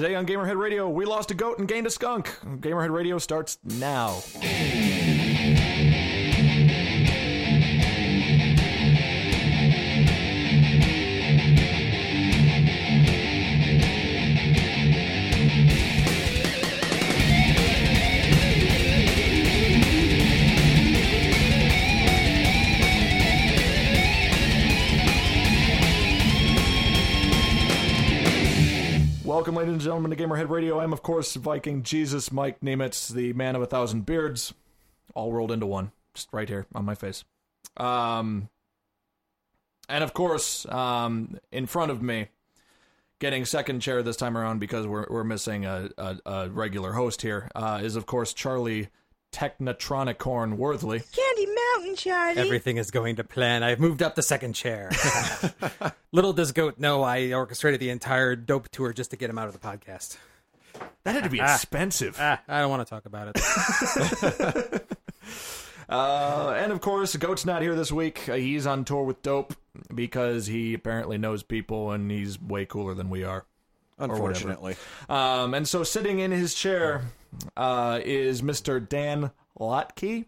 Today on Gamerhead Radio, we lost a goat and gained a skunk. Gamerhead Radio starts now. Welcome, ladies and gentlemen, to Gamerhead Radio. I'm, of course, Viking Jesus Mike Nemitz, the man of a thousand beards, all rolled into one, just right here on my face. Um, and of course, um, in front of me, getting second chair this time around because we're we're missing a a, a regular host here, uh, is of course Charlie Technotronicorn Worthley. Candy Mountain, Charlie. Everything is going to plan. I've moved up the second chair. Little does Goat know I orchestrated the entire dope tour just to get him out of the podcast. That had to be expensive. Ah, I don't want to talk about it. Uh, and of course, Goat's not here this week. Uh, he's on tour with Dope because he apparently knows people and he's way cooler than we are. Unfortunately. Um, and so sitting in his chair uh, is Mr. Dan Lotke,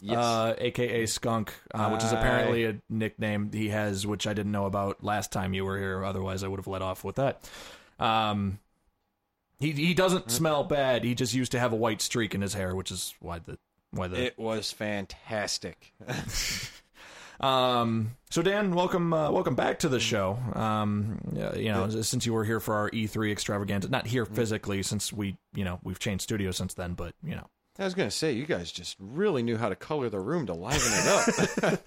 Yes. uh, aka Skunk, uh, which is apparently a nickname he has, which I didn't know about last time you were here. Otherwise, I would have let off with that. Um, he he doesn't smell bad. He just used to have a white streak in his hair, which is why the why the it was fantastic. Um, so Dan, welcome, uh, welcome back to the show. Um, you know, since you were here for our E3 extravaganza, not here physically, since we, you know, we've changed studio since then, but you know, I was going to say, you guys just really knew how to color the room to liven it up.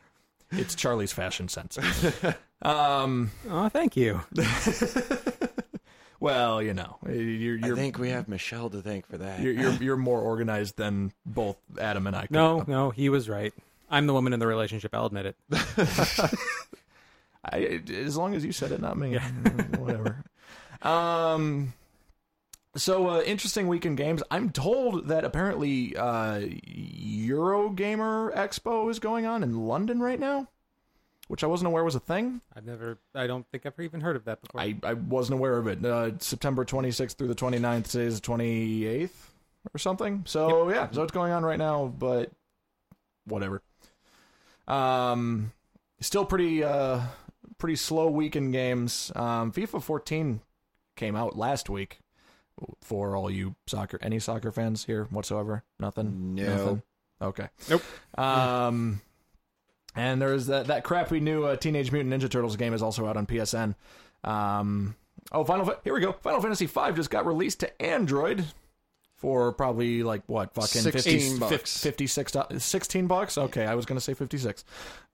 it's Charlie's fashion sense. um, oh, thank you. well, you know, you're I you're think we have Michelle to thank for that. you're, you're you're more organized than both Adam and I. could- No, no, he was right. I'm the woman in the relationship. I'll admit it. I, as long as you said it, not me. Whatever. Um. So uh, interesting week in games. I'm told that apparently uh, Eurogamer Expo is going on in London right now, which I wasn't aware was a thing. I've never. I don't think I've even heard of that before. I, I wasn't aware of it. Uh, September 26th through the 29th. Today is the 28th or something. So yeah, so it's going on right now, but whatever. Um, still pretty uh pretty slow week in games. Um, FIFA 14 came out last week. For all you soccer, any soccer fans here whatsoever? Nothing. No. Nothing? Okay. Nope. Um, and there's that that crappy new uh, Teenage Mutant Ninja Turtles game is also out on PSN. Um, oh, Final Fa- here we go. Final Fantasy V just got released to Android for probably like what fucking 16 50, bucks. 56 16 bucks. Okay, I was gonna say 56.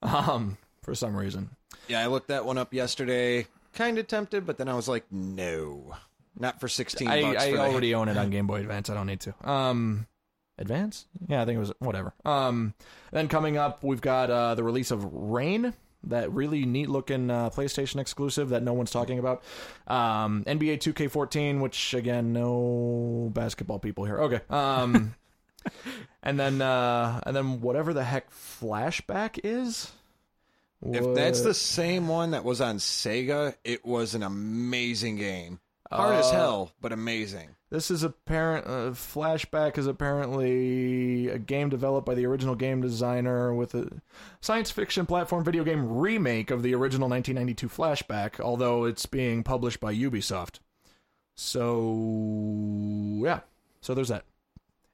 Um, for some reason. yeah, I looked that one up yesterday. Kind of tempted, but then I was like, no. Not for 16 I, bucks. I already own it on Game Boy Advance. I don't need to. Um, Advance? Yeah, I think it was whatever. Um, then coming up, we've got uh, the release of Rain, that really neat looking uh, PlayStation exclusive that no one's talking about. Um, NBA 2K14, which again, no basketball people here. Okay. Um, and then uh, and then whatever the heck Flashback is. If that's the same one that was on Sega, it was an amazing game. Hard as Uh, hell, but amazing. This is apparent. Uh, Flashback is apparently a game developed by the original game designer with a science fiction platform video game remake of the original 1992 Flashback, although it's being published by Ubisoft. So yeah, so there's that.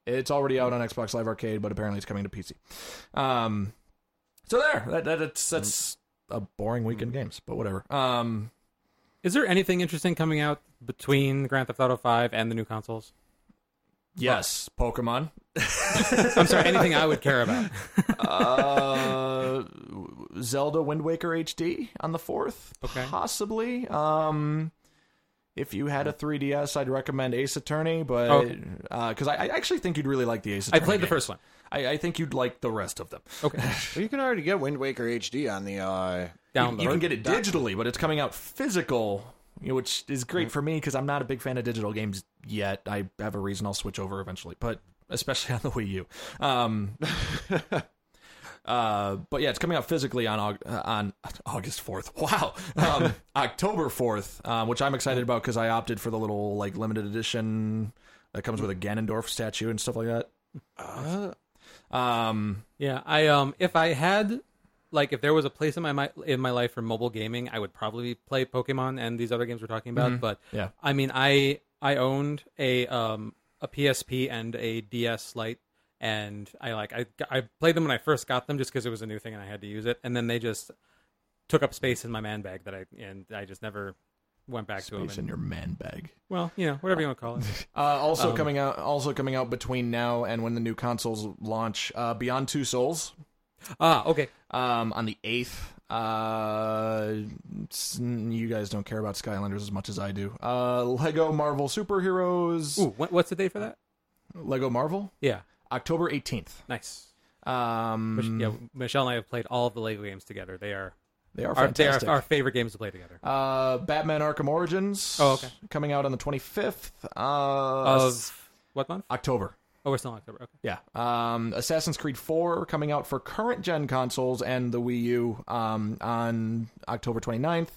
It's already out on Xbox Live Arcade, but apparently it's coming to PC. Um, so there, that, that that's that's a boring week in games, but whatever. Um, Is there anything interesting coming out between Grand Theft Auto 5 and the new consoles? yes, Pokemon. I'm sorry, anything I would care about. uh, Zelda Wind Waker HD on the fourth, Okay. possibly. Um, if you had a 3DS, I'd recommend Ace Attorney, but Okay. because I, I actually think you'd really like the Ace. Attorney. I played the games. first one. I, I think you'd like the rest of them. Okay. Well, you can already get Wind Waker HD on the. Uh, Download. You can get it digitally, but it's coming out physical, you know, which is great for me because I'm not a big fan of digital games yet. I have a reason I'll switch over eventually, but especially on the Wii U. Um, Uh, but yeah, it's coming out physically on uh, on August fourth. Wow, um, October fourth, um, which I'm excited about because I opted for the little like limited edition that comes with a Ganondorf statue and stuff like that. Uh, Um, Yeah, I um if I had like if there was a place in my in my life for mobile gaming, I would probably play Pokemon and these other games we're talking about. But yeah. I mean, I I owned a um a PSP and a DS Lite, and I like I I played them when I first got them just because it was a new thing and I had to use it, and then they just took up space in my man bag that I and I just never went back to them. Space in your man bag. well, you know, whatever you want to call it. Uh, also Um, coming out, also coming out between now and when the new consoles launch. Uh, Beyond Two Souls, ah, okay. um, on the eighth. Uh, you guys don't care about Skylanders as much as I do. Uh, Lego Marvel Superheroes. Ooh, what, what's the date for that? Lego Marvel, Yeah, October eighteenth. nice. Um, Mich- yeah, Michelle and I have played all of the Lego games together. They are they are our, they are our favorite games to play together. uh, Batman Arkham Origins. Oh, okay. Coming out on the twenty fifth uh, Of what month? October. Oh, we're still in October. Okay. Yeah. Um, Assassin's Creed 4 coming out for current gen consoles and the Wii U um, on October 29th,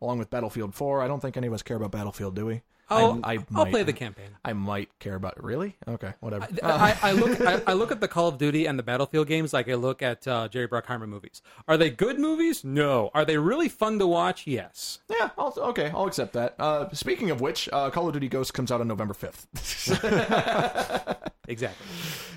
along with Battlefield 4. I don't think any of us care about Battlefield, do we? Oh, I, I I'll might, play the campaign. I might care about. Really? Okay, whatever. I, I look I, I look at the Call of Duty and the Battlefield games like I look at uh, Jerry Bruckheimer movies. Are they good movies? No. Are they really fun to watch? Yes. yeah. I'll, okay, I'll accept that. Uh, speaking of which, uh, Call of Duty Ghosts comes out on November 5th. Exactly.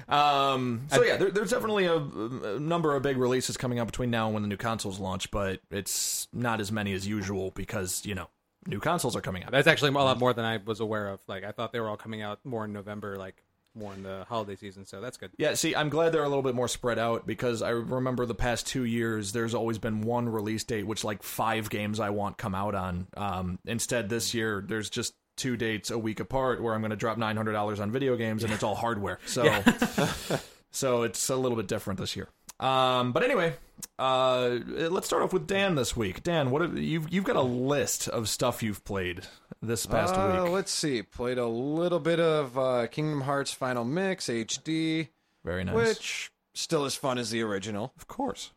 Um, so yeah, there, there's definitely a, a number of big releases coming out between now and when the new consoles launch, but it's not as many as usual because you know new consoles are coming out. That's actually a lot more than I was aware of. Like I thought they were all coming out more in November, like more in the holiday season. So that's good. Yeah, see, I'm glad they're a little bit more spread out because I remember the past two years, there's always been one release date, which like five games I want come out on. Um, instead, this year, there's just two dates a week apart where I'm going to drop $900 on video games and it's all hardware. So, so it's a little bit different this year. Um, but anyway, uh, let's start off with Dan this week. Dan, what have, you've you've got a list of stuff you've played this past uh, week. let's see. Played a little bit of uh, Kingdom Hearts Final Mix HD, Very nice. which still as fun as the original. of course.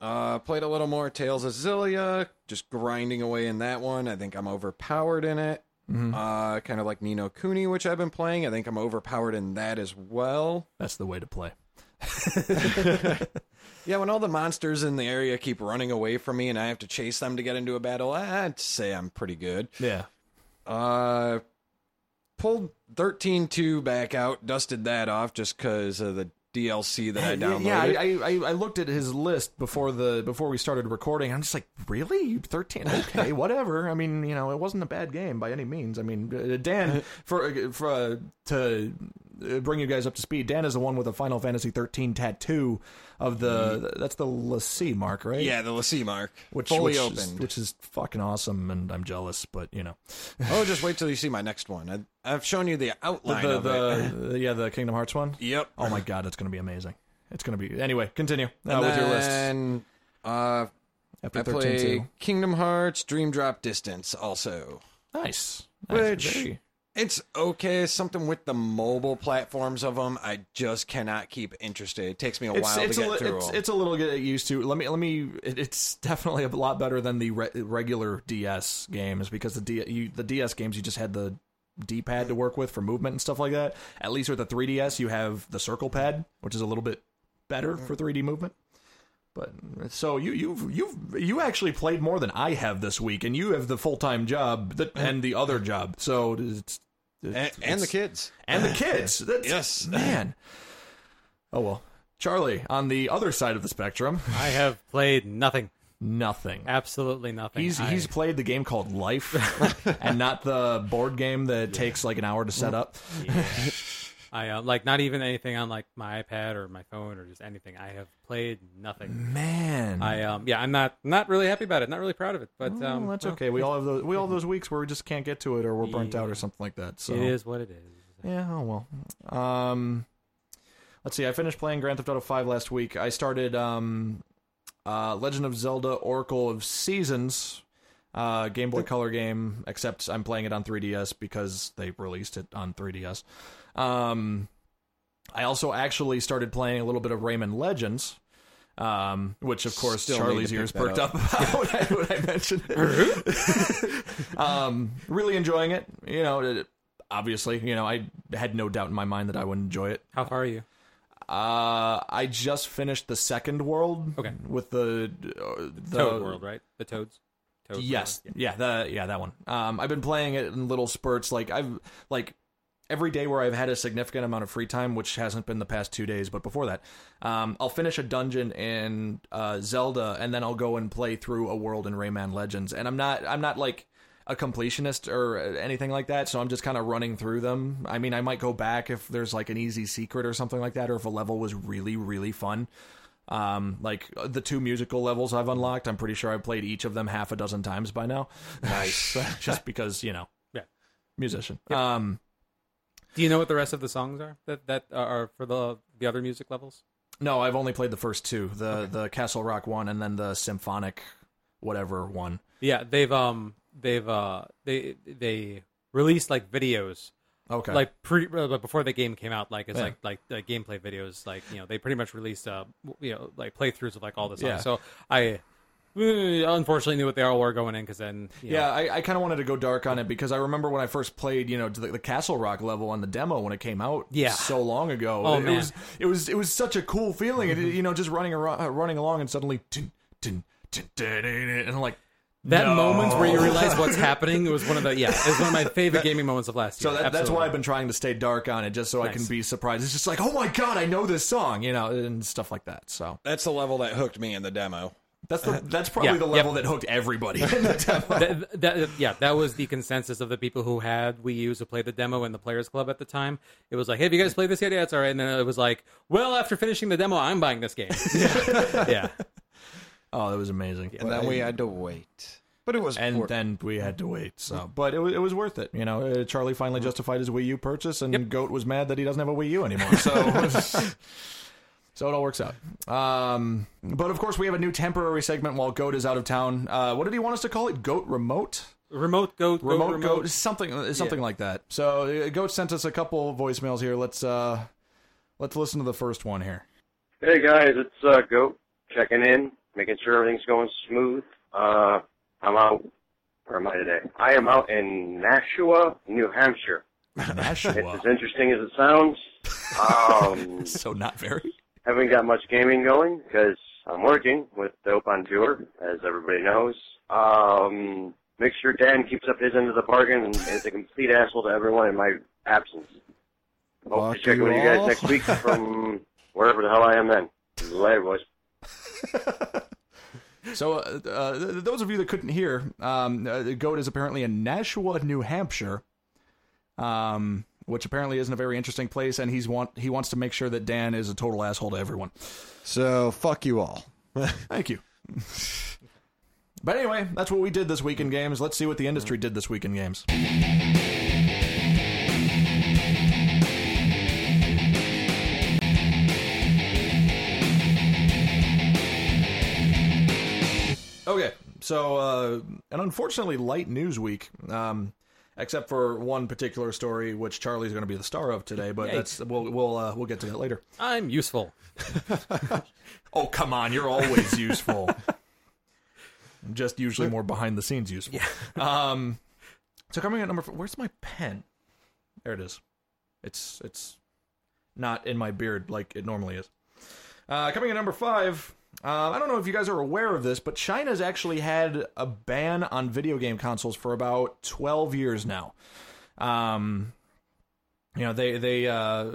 Uh, played a little more Tales of Xillia, just grinding away in that one. I think I'm overpowered in it. Mm-hmm. Uh, kind of like Ni no Kuni, which I've been playing. I think I'm overpowered in that as well. That's the way to play. Yeah, when all the monsters in the area keep running away from me and I have to chase them to get into a battle, I'd say I'm pretty good. Yeah. Uh, pulled 13.2 back out, dusted that off just because of the DLC that I downloaded. Yeah, I, I I looked at his list before the before we started recording. I'm just like, really? 13? Okay, whatever. I mean, you know, it wasn't a bad game by any means. I mean, uh, Dan for for uh, to uh, bring you guys up to speed. Dan is the one with a Final Fantasy 13 tattoo of the that's the l'Cie mark, right? yeah, the l'Cie mark. which fully which opened. is, which is fucking awesome, and I'm jealous, but you know, oh, just wait till you see my next one. I, I've shown you the the outline the, of it. the yeah the Kingdom Hearts one. Yep. Oh my god, it's gonna be amazing. It's gonna be anyway. Continue uh, and with your list. then, uh, After I 13 play too. Kingdom Hearts Dream Drop Distance also. Nice. Nice. Which- Very- It's okay. Something with the mobile platforms of them, I just cannot keep interested. It takes me a it's while it's to a, get li- through it's, 'em. it's a little get used to. Let me let me. It, it's definitely a lot better than the re- regular DS games because the D, you, the DS games you just had the D pad to work with for movement and stuff like that. At least with the 3DS, you have the circle pad, which is a little bit better for 3D movement. But so you you've you've you actually played more than I have this week, and you have the full time job that, and the other job. So it's, and, and the kids. and the kids. That's, Yes. man. Oh well, Charlie on the other side of the spectrum, I have played nothing. nothing. Absolutely nothing. He's I- he's played the game called Life, and not the board game that takes like an hour to set up. I uh, like not even anything on like my iPad or my phone or just anything. I have played nothing. Man, I um yeah, I'm not not really happy about it. Not really proud of it, but well, um that's well, okay. We all have those. We all have those weeks where we just can't get to it, or we're burnt out, or something like that. So It is what it is. Yeah, oh well. Um, let's see. I finished playing Grand Theft Auto Five last week. I started um, uh, Legend of Zelda: Oracle of Seasons, uh, Game Boy Color game. Except I'm playing it on 3DS because they released it on 3DS. Um, I also actually started playing a little bit of Rayman Legends. Um, which of course Still Charlie's ears perked up, about when, I, when I mentioned it. um, really enjoying it. You know, it- obviously, you know, I had no doubt in my mind that I would enjoy it. How far are you? Uh, I just finished the second world. Okay. With the, uh, the Toad World, right? The Toads. Toad Yes, World, yeah, the yeah that one. Um, I've been playing it in little spurts. Like I've like every day where I've had a significant amount of free time, which hasn't been the past two days, but before that, um, I'll finish a dungeon in uh, Zelda, and then I'll go and play through a world in Rayman Legends. And I'm not I'm not like a completionist or anything like that, so I'm just kind of running through them. I mean, I might go back if there's like an easy secret or something like that, or if a level was really really fun. Um, like the two musical levels I've unlocked, I'm pretty sure I've played each of them half a dozen times by now. Nice. just because you know, Yeah. musician. Um, Do you know what the rest of the songs are that that are for the the other music levels? no, I've only played the first two, the the Castle Rock one, and then the symphonic whatever one. Yeah, they've um they've uh they they released like videos Okay, like pre uh, before the game came out like it's Yeah. like like the gameplay videos like you know they pretty much released uh you know like playthroughs of like all the songs. Yeah. So I unfortunately knew what they all were going in because then you know, yeah, I, I kind of wanted to go dark on it because I remember when I first played, you know, the, the Castle Rock level on the demo when it came out, Yeah. so long ago. Oh, it, man. was it was it was such a cool feeling, It- you know, just running around, uh, running along, and suddenly, dun, dun, dun, and I'm like, that no. moment where you realize what's happening was one of the yeah it was one of my favorite gaming moments of last year. So that, that's Absolutely. why I've been trying to stay dark on it, just so I can Nice. be surprised. It's just like, oh my god, I know this song, you know, and stuff like that. So That's the level that hooked me in the demo. That's the that's probably Yeah, the yep. level that hooked everybody. in the demo. that, that, yeah, that was the consensus of the people who had Wii U's who played the demo in the Players Club at the time. It was like, hey, have you guys played this yet? Yeah, it's all right. And then it was like, well, after finishing the demo, I'm buying this game. yeah. oh, that was amazing. And then we had to wait. But it was and worth- then we had to wait. So, but it was it was worth it. You know, uh, Charlie finally justified his Wii U purchase, and Goat was mad that he doesn't have a Wii U anymore. So. So it all works out. Um, but of course, we have a new temporary segment while Goat is out of town. Uh, what did he want us to call it? Goat Remote? Remote goat, remote, goat, goat, remote. something something like that. So uh, goat sent us a couple voicemails here. Let's uh let's listen to the first one here. Hey guys, it's uh, Goat checking in, making sure everything's going smooth. Uh, I'm out. Where am I today? I am out in Nashua, New Hampshire. Nashua. It's as interesting as it sounds. Um, so not very. Haven't got much gaming going because I'm working with Dope on Tour, as everybody knows. Um, make sure Dan keeps up his end of the bargain and is a complete asshole to everyone in my absence. Hope to check in you with you guys next week from wherever the hell I am then. Later, boys. So uh, uh, those of you that couldn't hear, um, uh, goat is apparently in Nashua, New Hampshire. Um, which apparently isn't a very interesting place, and he's want he wants to make sure that Dan is a total asshole to everyone. so fuck you all. Thank you. But anyway, that's what we did this week in games. Let's see what the industry did this week in games. Okay, so uh, an unfortunately light news week, um, except for one particular story, which Charlie's going to be the star of today. But Yikes. that's we'll we'll uh, we'll get to that later. I'm useful. Oh, come on. You're always useful. Just usually more behind the scenes useful. Um, so coming at number four, where's my pen? There it is. It's it's not in my beard like it normally is. Uh, coming at number five, uh, I don't know if you guys are aware of this, but China's actually had a ban on video game consoles for about 12 years now. Um, you know, they they uh,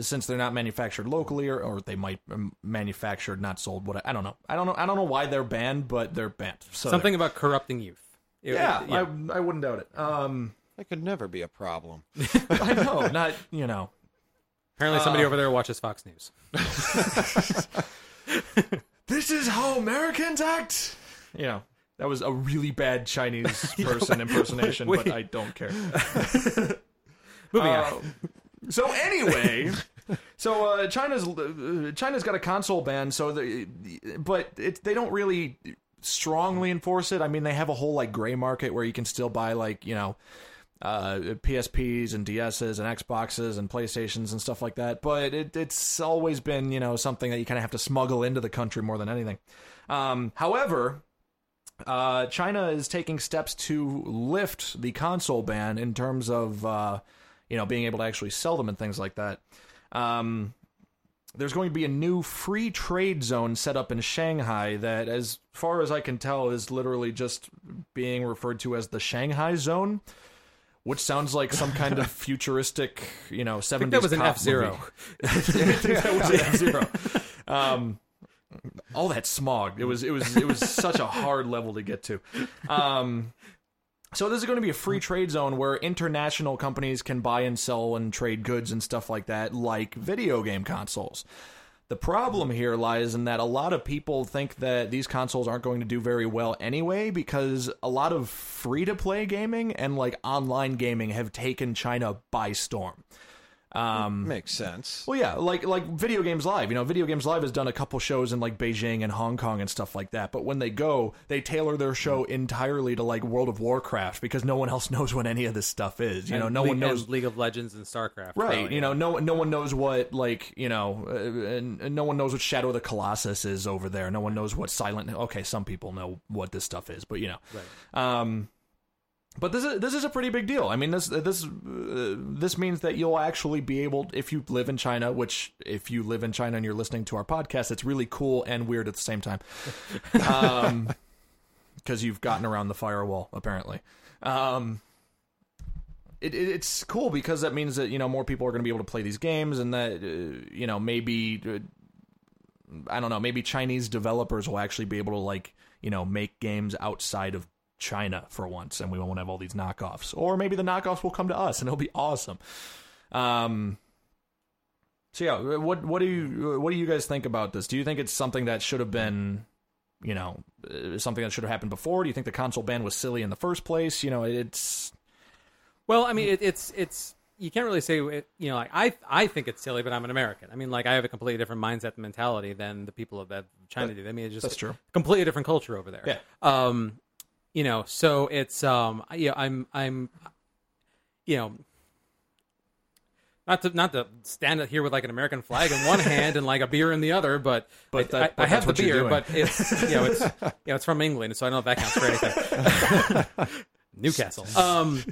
since they're not manufactured locally, or, or they might um, manufactured, not sold. What I, I don't know. I don't know. I don't know why they're banned, but they're banned. So Something about corrupting youth. It- Yeah, it- yeah. I I wouldn't doubt it. Um, That could never be a problem. I know, not you know. Apparently, somebody uh, over there watches Fox News. This is how Americans act. You know, that was a really bad Chinese person impersonation, but Wait. I don't care. Moving Uh, on. so anyway, so uh, China's uh, China's got a console ban. So the but it, they don't really strongly enforce it. I mean, they have a whole like gray market where you can still buy like you know uh, PSPs and DSs and Xboxes and PlayStations and stuff like that. But it, it's always been, you know, something that you kind of have to smuggle into the country more than anything. Um, however, uh, China is taking steps to lift the console ban in terms of, uh, you know, being able to actually sell them and things like that. Um, there's going to be a new free trade zone set up in Shanghai that, as far as I can tell, is literally just being referred to as the Shanghai Zone, which sounds like some kind of futuristic, you know, 70s I think that was an F Zero. movie. I think that was an F-Zero. Um, all that smog. It was it was it was such a hard level to get to. Um, so this is going to be a free trade zone where international companies can buy and sell and trade goods and stuff like that, like video game consoles. The problem here lies in that a lot of people think that these consoles aren't going to do very well anyway because a lot of free to play gaming and like online gaming have taken China by storm. Um, Makes sense. well, yeah, like like Video Games Live. You know, Video Games Live has done a couple shows in like Beijing and Hong Kong and stuff like that. But when they go, they tailor their show entirely to like World of Warcraft because no one else knows what any of this stuff is. You know, no League- one knows. League of Legends and StarCraft. Right, you know, no no one knows what like you know, uh, and, and no one knows what Shadow of the Colossus is over there. No one knows what Silent. Okay, some people know what this stuff is, but you know, Right. um, but this is this is a pretty big deal. I mean, this this uh, this means that you'll actually be able, if you live in China, which if you live in China and you're listening to our podcast, it's really cool and weird at the same time, um, because you've gotten around the firewall apparently. Um, it, it, it's cool because that means that you know more people are going to be able to play these games, and that uh, you know maybe uh, I don't know, maybe Chinese developers will actually be able to like you know make games outside of China for once, and we won't have all these knockoffs, or maybe the knockoffs will come to us, and it'll be awesome. Um. So yeah, what what do you what do you guys think about this? Do you think it's something that should have been, you know, uh, something that should have happened before? Do you think the console ban was silly in the first place? You know, it's Well, I mean, it, it's it's you can't really say it, you know like I I think it's silly, but I'm an American. I mean, like I have a completely different mindset and mentality than the people of that China do. I mean, it's just that's true. completely different culture over there. Yeah. Um, you know, so it's um, you know, I'm I'm, you know. Not to not to stand up here with like an American flag in one hand and like a beer in the other, but But I, that- but I have the beer, but it's you know it's you know it's from England, so I don't know if that counts for anything. Newcastle. Um,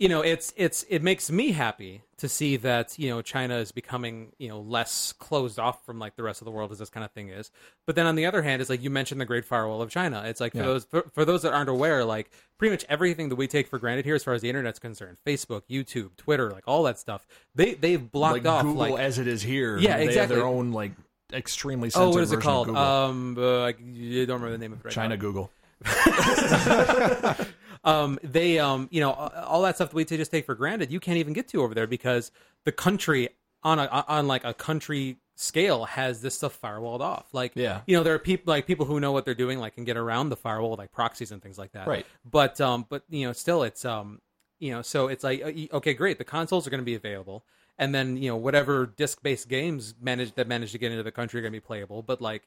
you know, it's it's it makes me happy to see that you know China is becoming you know less closed off from like the rest of the world as this kind of thing is. But then on the other hand, it's like you mentioned the Great Firewall of China. It's like for Yeah. those for, for those that aren't aware, like pretty much everything that we take for granted here, as far as the internet's concerned, Facebook, YouTube, Twitter, like all that stuff, they they've blocked like off Google like as it is here. Yeah, They have exactly. their own like extremely censored oh what is it called? Um, uh, I don't remember the name of it right China now. Google. um, they, um, you know, all that stuff that we take just take for granted, you can't even get to over there because the country on a on like a country scale has this stuff firewalled off. Like, Yeah. you know, there are people like people who know what they're doing, like can get around the firewall, like proxies and things like that. Right. But, um, but you know, still, it's um, you know, so it's like, uh, okay, great, the consoles are going to be available. And then you know whatever disc-based games manage that manage to get into the country are going to be playable, but like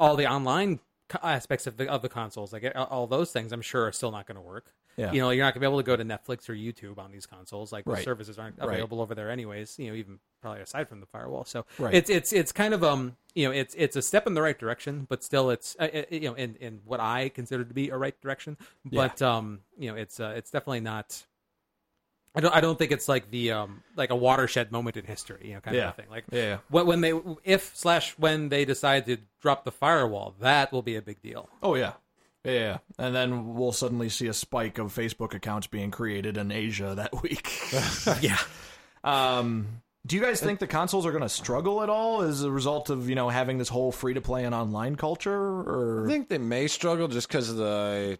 all the online aspects of the of the consoles, like all- those things, I'm sure are still not going to work. Yeah. You know, you're not going to be able to go to Netflix or YouTube on these consoles. Like Right. the services aren't Right. available over there anyways. You know, even probably aside from the firewall. So Right. it's it's it's kind of um you know it's it's a step in the right direction, but still it's uh, uh, you know in in what I consider to be a right direction. But um you know it's uh, it's definitely not. I don't. I don't think it's like the um like a watershed moment in history, you know, kind Yeah. of thing. Like Yeah. when, when they if slash when they decide to drop the firewall, that will be a big deal. Oh yeah. Yeah, yeah. And then we'll suddenly see a spike of Facebook accounts being created in Asia that week. yeah. um, do you guys think the consoles are going to struggle at all as a result of you know having this whole free to play and online culture? Or I think they may struggle just because of the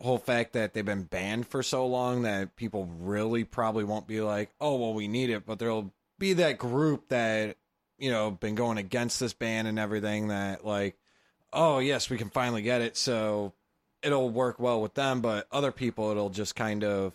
whole fact that they've been banned for so long that people really probably won't be like, oh, well, we need it. But there'll be that group that, you know, been going against this ban and everything that, like, oh, yes, we can finally get it. So it'll work well with them. But other people, it'll just kind of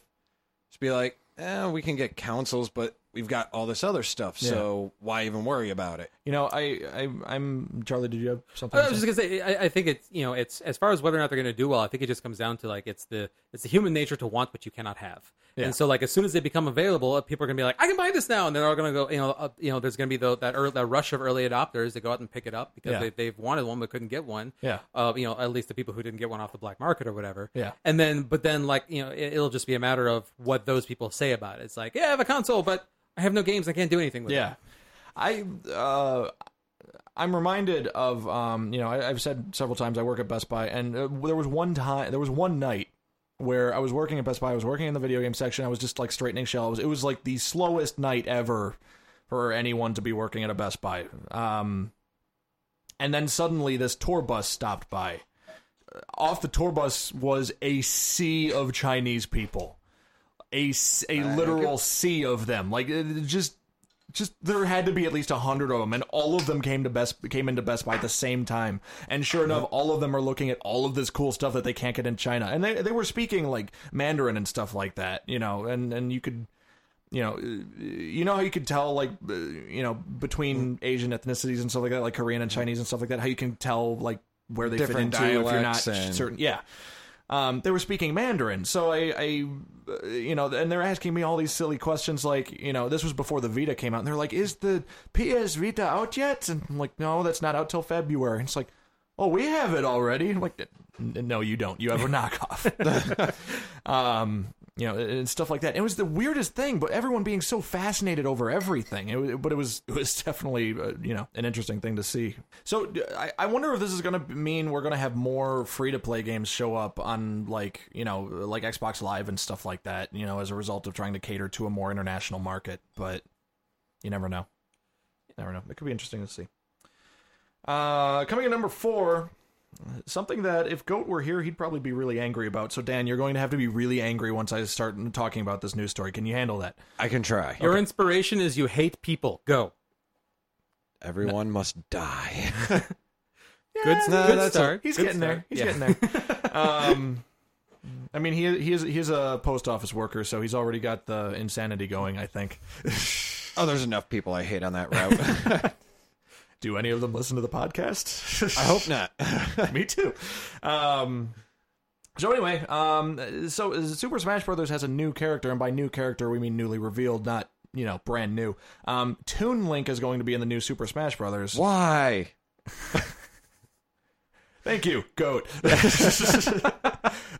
just be like, eh, we can get councils, but we've got all this other stuff. So why even worry about it? You know, I, I I'm Charlie. Did you have something? I to was say? just gonna say, I, I think it's you know, it's as far as whether or not they're gonna do well. I think it just comes down to like it's the it's the human nature to want what you cannot have. Yeah. And so like as soon as they become available, people are gonna be like, I can buy this now, and they're all gonna go, you know, uh, you know, there's gonna be the, that early, that rush of early adopters that go out and pick it up because Yeah. they, they've wanted one but couldn't get one. Yeah. Uh, you know, at least the people who didn't get one off the black market or whatever. Yeah. And then, but then like you know, it, it'll just be a matter of what those people say about it. It's like, yeah, I have a console, but I have no games. I can't do anything with it. Yeah, I uh, I'm reminded of um, you know I, I've said several times I work at Best Buy, and uh, there was one time there was one night where I was working at Best Buy. I was working in the video game section. I was just like straightening shelves. It was like the slowest night ever for anyone to be working at a Best Buy. Um, and then suddenly this tour bus stopped by. Off the tour bus was a sea of Chinese people a, literal sea of them. Like it it just just there had to be at least a hundred of them, and all of them came to Best came into Best Buy at the same time. And sure enough, all of them are looking at all of this cool stuff that they can't get in China, and they they were speaking like Mandarin and stuff like that, you know, and and you could. You know, uh, you know how you could tell, like, uh, you know, between Asian ethnicities and stuff like that, like Korean and Chinese and stuff like that. How you can tell, like, where they Different fit into if you're not certain. Yeah, um, they were speaking Mandarin. So I, I, uh, you know, and they're asking me all these silly questions like, you know, this was before the Vita came out, and they're like, "Is the PS Vita out yet?" And I'm like, "No, that's not out till February." And it's like, "Oh, we have it already." I'm like, "No, you don't. You have a knockoff." um, you know, and stuff like that. It was the weirdest thing, but everyone being so fascinated over everything. It, but it was it was definitely uh, you know an interesting thing to see. So I wonder if this is going to mean we're going to have more free to play games show up on like you know like Xbox Live and stuff like that. You know, as a result of trying to cater to a more international market. But you never know. Never know. It could be interesting to see. Uh, coming in number four, something that if Goat were here, he'd probably be really angry about. So, Dan, you're going to have to be really angry once I start talking about this news story. Can you handle that? I can try. Your inspiration is you hate people. Go. Everyone must die. Good, No, good that's start. He's Good getting there. He's Yeah. getting there. Um, I mean, he he is he's a post office worker, so he's already got the insanity going. I think. oh, there's enough people I hate on that route. Do any of them listen to the podcast? I hope not. Me too. Um, so anyway, um, so Super Smash Brothers has a new character, and by new character we mean newly revealed, not you know brand new. Um, Toon Link is going to be in the new Super Smash Brothers. Why? Thank you, Goat.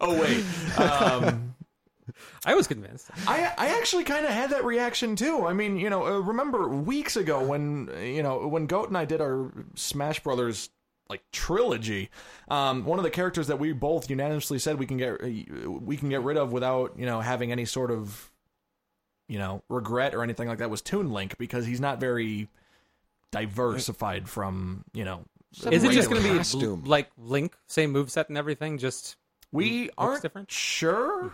oh wait, um, I was convinced. I I actually kind of had that reaction too. I mean, you know, uh, remember weeks ago when you know when Goat and I did our Smash Brothers like trilogy, um, one of the characters that we both unanimously said we can get uh, we can get rid of without you know having any sort of you know regret or anything like that was Toon Link because he's not very diversified from you know. Is it just going to be costume. l- like Link, same moveset and everything? Just We aren't different? sure.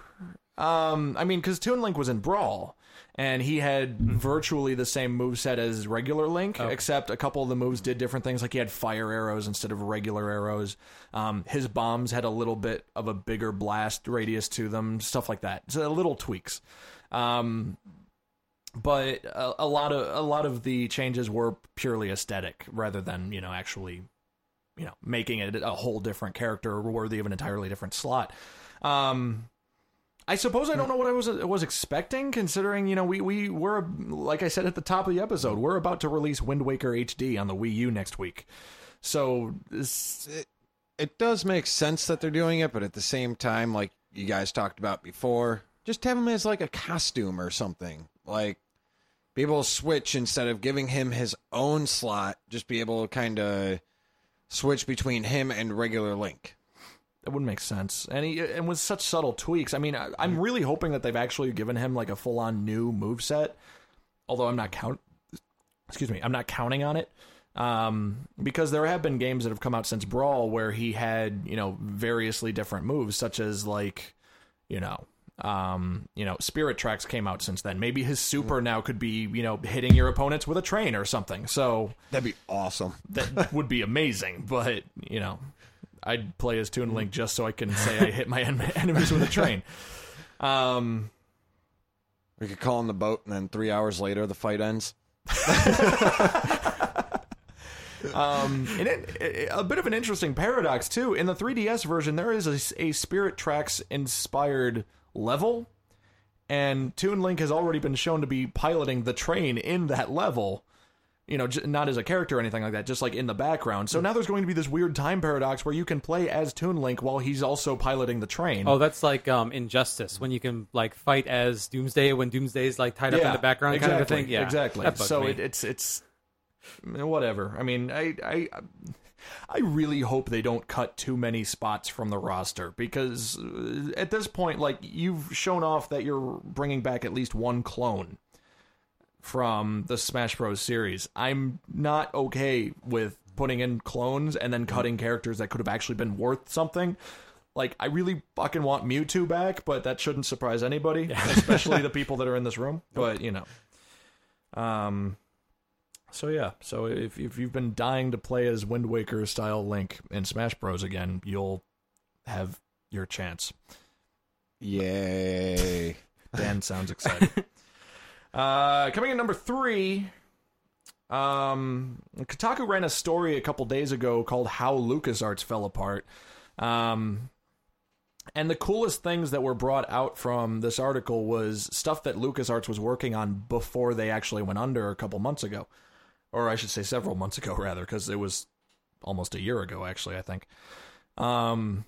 Um, I mean, because Toon Link was in Brawl, and he had virtually the same moveset as regular Link, except a couple of the moves did different things. Like he had fire arrows instead of regular arrows. Um, his bombs had a little bit of a bigger blast radius to them, stuff like that. So little tweaks. Um, but a, a lot of a lot of the changes were purely aesthetic rather than you know actually you know making it a whole different character worthy of an entirely different slot um I suppose I don't know what I was was expecting, considering you know we we were like I said at the top of the episode, we're about to release Wind Waker HD on the Wii U next week. So this, It does make sense that they're doing it, but at the same time, like you guys talked about before, just have him as like a costume or something. Like to switch instead of giving him his own slot. Just be able to kind of switch between him and regular Link. that wouldn't make sense, and he and with such subtle tweaks. I mean, I, I'm really hoping that they've actually given him like a full on new move set. Although I'm not count, excuse me, I'm not counting on it. Um, because there have been games that have come out since Brawl where he had, you know, variously different moves, such as like, you know, um, you know, Spirit Tracks came out since then. Maybe his super now could be, you know, hitting your opponents with a train or something. So That'd be awesome. that would be amazing. But you know, I'd play as Toon Link just so I can say I hit my en- enemies with a train. Um, We could call in the boat, and then three hours later, the fight ends. Um, and it, it- a bit of an interesting paradox too. In the 3DS version, there is a, a Spirit Tracks inspired level, and Toon Link has already been shown to be piloting the train in that level. You know, j- not as a character or anything like that, just like in the background. So now there's going to be this weird time paradox where you can play as Toon Link while he's also piloting the train. Oh, that's like um, Injustice when you can like fight as Doomsday when Doomsday's like tied up in the background exactly, kind of a thing. Yeah, exactly. So me. it, it's it's whatever. I mean, I I I really hope they don't cut too many spots from the roster because uh, at this point, like you've shown off that you're bringing back at least one clone from the Smash Bros. series. I'm not okay with putting in clones and then cutting characters that could have actually been worth something. Like, I really fucking want Mewtwo back, but that shouldn't surprise anybody, especially the people that are in this room. But, you know. Um, so yeah, so if if you've been dying to play as Wind Waker style Link in Smash Bros again, you'll have your chance. Yay! Dan sounds excited. uh, coming in number three, um, Kotaku ran a story a couple days ago called "How LucasArts Fell Apart." Um, and the coolest things that were brought out from this article was stuff that LucasArts was working on before they actually went under a couple months ago, or I should say several months ago rather, because it was almost a year ago actually. I think. Um,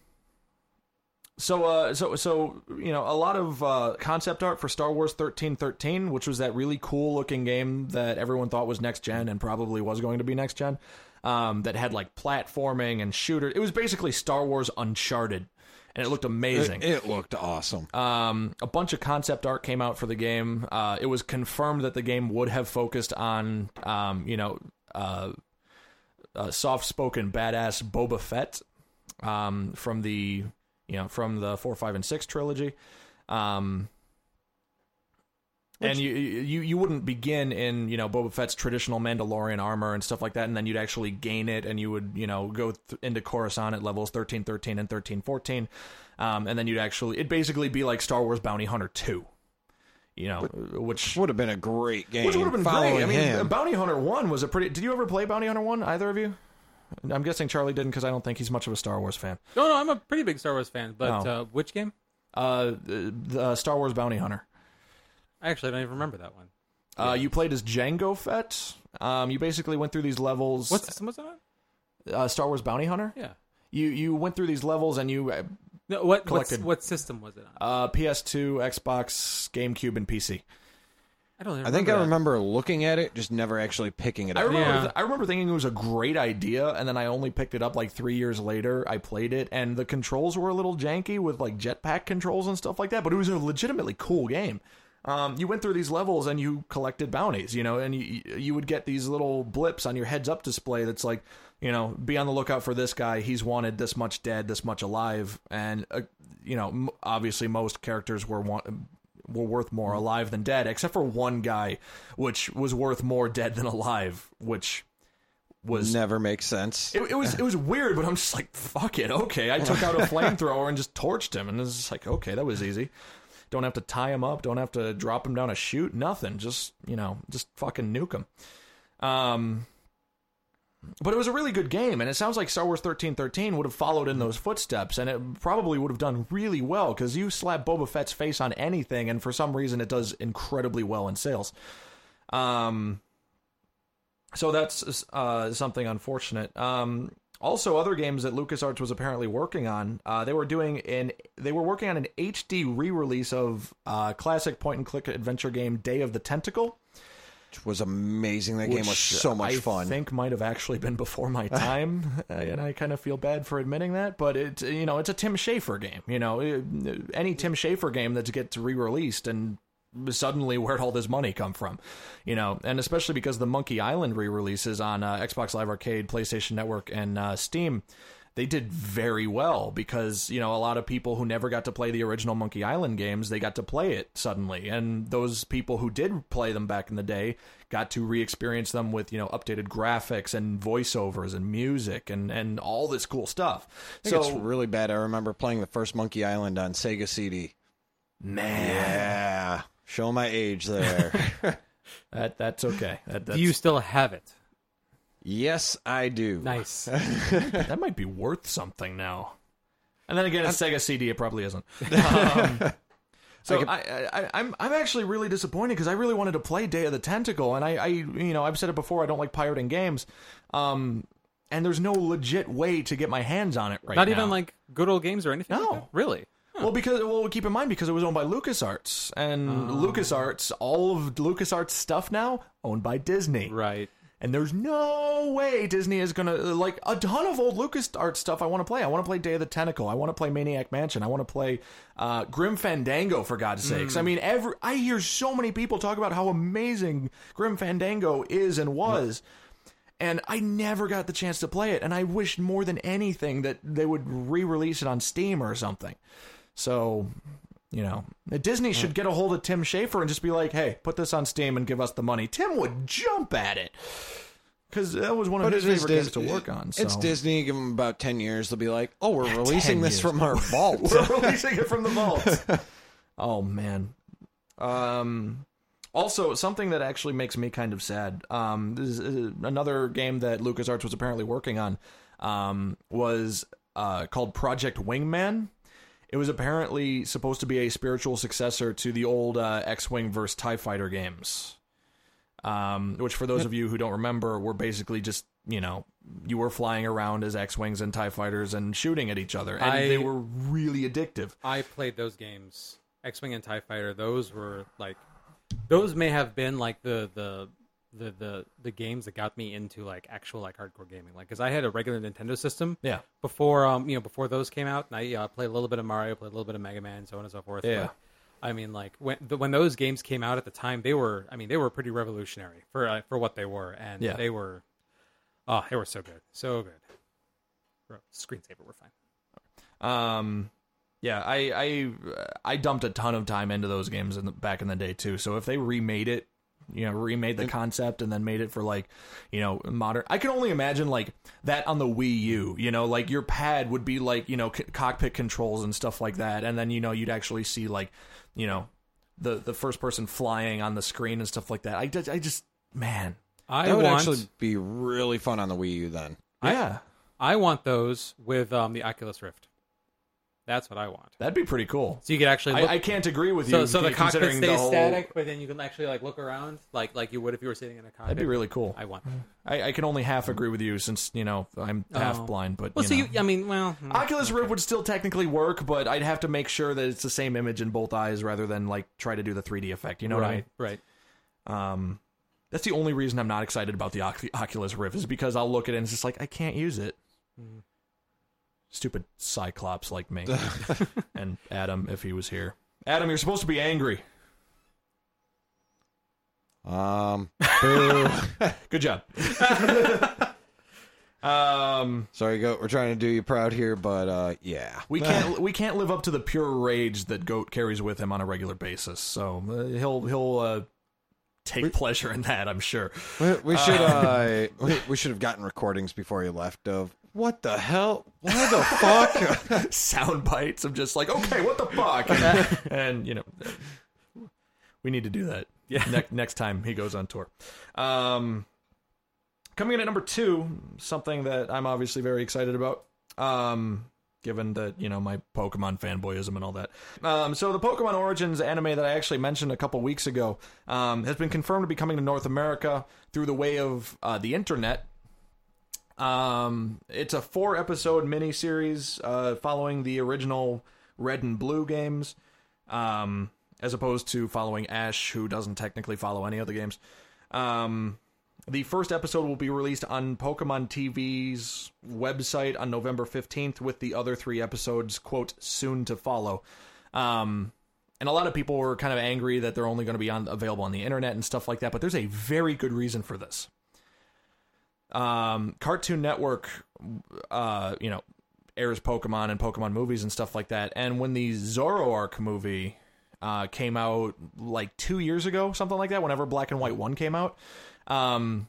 so, uh, so, so, you know, a lot of uh, concept art for Star Wars thirteen thirteen, which was that really cool looking game that everyone thought was next gen and probably was going to be next gen. Um, that had like platforming and shooter. It was basically Star Wars Uncharted, and it looked amazing. It, it looked awesome. Um, a bunch of concept art came out for the game. Uh, it was confirmed that the game would have focused on, um, you know, uh, uh, soft-spoken badass Boba Fett um, from the, you know, from the four, five, and six trilogy. Um, and you, you you wouldn't begin in you know Boba Fett's traditional Mandalorian armor and stuff like that, and then you'd actually gain it, and you would you know go th- into Coruscant at levels thirteen, thirteen, and thirteen, fourteen, um, and then you'd actually it'd basically be like Star Wars Bounty Hunter two, you know, which Would have been a great game. which would have been Following great. I mean, him. Bounty Hunter one was a pretty. Did you ever play Bounty Hunter one? Either of you? I'm guessing Charlie didn't because I don't think he's much of a Star Wars fan. no, no, I'm a pretty big Star Wars fan. But Oh. uh, which game? Uh, the, the Star Wars Bounty Hunter. I actually don't even remember that one. Uh, you played as Jango Fett. Um, you basically went through these levels. What system was it on? uh, Star Wars Bounty Hunter? Yeah. You you went through these levels and you uh, No, what what's, Collected. what system was it on? uh, PS2, Xbox, GameCube, and PC. I don't. Even I think remember I that. remember looking at it, just never actually picking it I up. remember Yeah. th- I remember thinking it was a great idea, and then I only picked it up like three years later. I played it, and the controls were a little janky with like jetpack controls and stuff like that. But it was a legitimately cool game. Um, you went through these levels and you collected bounties, you know, and you you would get these little blips on your heads up display that's like, you know, be on the lookout for this guy. He's wanted this much dead, this much alive, and uh, you know, m- obviously most characters were want were worth more alive than dead, except for one guy, which was worth more dead than alive, which was Never makes sense. it, it was it was weird, but I'm just like, fuck it, okay. I took out a flamethrower and just torched him, and it's just like, okay, that was easy. Don't have to tie him up. Don't have to drop him down a chute. Nothing. Just you know, just fucking nuke him. Um, but it was a really good game, and it sounds like Star Wars thirteen thirteen would have followed in those footsteps, and it probably would have done really well because you slap Boba Fett's face on anything, and for some reason it does incredibly well in sales. Um, so that's uh, something unfortunate. Um, also, other games that LucasArts was apparently working on, uh, they were doing an they were working on an HD re-release of uh, classic point-and-click adventure game Day of the Tentacle. Which was amazing. That game was so much I fun. think might have actually been before my time, and I kind of feel bad for admitting that. But it, you know, it's a Tim Schafer game. You know, any Tim Schafer game that gets re-released and suddenly where'd all this money come from? You know, and especially because the Monkey Island re-releases on uh, Xbox Live Arcade, PlayStation Network, and uh, Steam. They did very well because you know a lot of people who never got to play the original Monkey Island games they got to play it suddenly, and those people who did play them back in the day got to re-experience them with you know updated graphics and voiceovers and music and and all this cool stuff. So it's really bad. I remember playing the first Monkey Island on Sega CD. man, Yeah. Show my age there. That that's okay. That, that's, Do you still have it? yes, I do. Nice. that might be worth something now. And then again, it's Sega CD. It probably isn't. Um, so I, I, I'm I'm actually really disappointed because I really wanted to play Day of the Tentacle, and I, I you know I've said it before. I don't like pirating games, um, and there's no legit way to get my hands on it right now. Not now. even like good old games or anything. No. like that? really. Well, because well, keep in mind because it was owned by LucasArts, and Oh. LucasArts, all of LucasArts stuff now owned by Disney, Right. and there's no way Disney is gonna like a ton of old LucasArts stuff. I want to play. I want to play Day of the Tentacle. I want to play Maniac Mansion. I want to play uh, Grim Fandango for God's sakes. I mean, every I hear so many people talk about how amazing Grim Fandango is and was. And I never got the chance to play it, and I wished more than anything that they would re-release it on Steam or something. So, you know, Disney should get a hold of Tim Schafer and just be like, "Hey, put this on Steam and give us the money." Tim would jump at it because that was one of But his it is favorite games to work on. So. It's Disney. Give them about ten years. They'll be like, "Oh, we're releasing this years. from our vault." We're releasing it from the vault. oh man. Um. Also, something that actually makes me kind of sad. Um, this is uh, another game that LucasArts was apparently working on. Um, was uh called Project Wingman. It was apparently supposed to be a spiritual successor to the old uh, X-wing versus Tie Fighter games. Um, which, for those of you who don't remember, were basically just you know you were flying around as X-wings and Tie fighters and shooting at each other, and I- they were really addictive. I played those games, X Wing and Tie Fighter. Those were like, those may have been like the the the the, the games that got me into like actual like hardcore gaming. Like, because I had a regular Nintendo system Yeah, before um you know before those came out, and I uh, played a little bit of Mario, played a little bit of Mega Man, so on and so forth. Yeah. But, I mean, like when the, when those games came out at the time, they were I mean they were pretty revolutionary for uh, for what they were, and Yeah. they were oh they were so good, so good. Screensaver were fine. Um, yeah, I I I dumped a ton of time into those games in the, back in the day too. So if they remade it, you know, remade the concept and then made it for like, you know, modern. I can only imagine like that on the Wii U. You know, like your pad would be like you know c- cockpit controls and stuff like that, and then you know you'd actually see like, you know, the the first person flying on the screen and stuff like that. I just, I just man, I That would want actually be really fun on the Wii U. Then yeah, I want those with um, the Oculus Rift. That's what I want. that'd be pretty cool. So you could actually look. I, I can't agree with so you. so the cockpit considering stays the whole- static, but then you can actually like look around like like you would if you were sitting in a cockpit. That'd be really cool. I want. I, I can only half agree with you since you know I'm half Oh. blind, but Well, you so know. you. I mean, well, hmm. Oculus Rift would still technically work, but I'd have to make sure that it's the same image in both eyes rather than like try to do the 3D effect. You know right, right. what I mean? Right. Um, that's the only reason I'm not excited about the Oculus Rift is because I'll look at it and it's just like I can't use it. Hmm. Stupid Cyclops like me and Adam if he was here. Adam, you're supposed to be angry. um, boo. Good job. um. sorry, goat. We're trying to do you proud here, but uh, yeah, We can't we can't live up to the pure rage that Goat carries with him on a regular basis. So uh, he'll he'll uh, take pleasure in that, I'm sure. We, we should uh, we, we should have gotten recordings before he left. Of what the hell? Why the fuck? Sound bites of just like, okay, what the fuck, and you know, we need to do that. Yeah. Ne- next time he goes on tour. Um, coming in at number two, something that I'm obviously very excited about. Um, given that you know my Pokemon fanboyism and all that. Um, so the Pokemon Origins anime that I actually mentioned a couple weeks ago um, has been confirmed to be coming to North America through the way of uh, the internet. Um, it's a four episode miniseries uh, following the original Red and Blue games, um, as opposed to following Ash, who doesn't technically follow any of the games. Um, the first episode will be released on Pokemon TV's website on November 15th, with the other three episodes, quote, soon to follow. Um, and a lot of people were kind of angry that they're only going to be on available on the internet and stuff like that, but there's a very good reason for this. Um, Cartoon Network, uh, you know, airs Pokemon and Pokemon movies and stuff like that. And when the Zoroark movie uh, came out like two years ago, something like that, whenever Black and White 1 came out, um,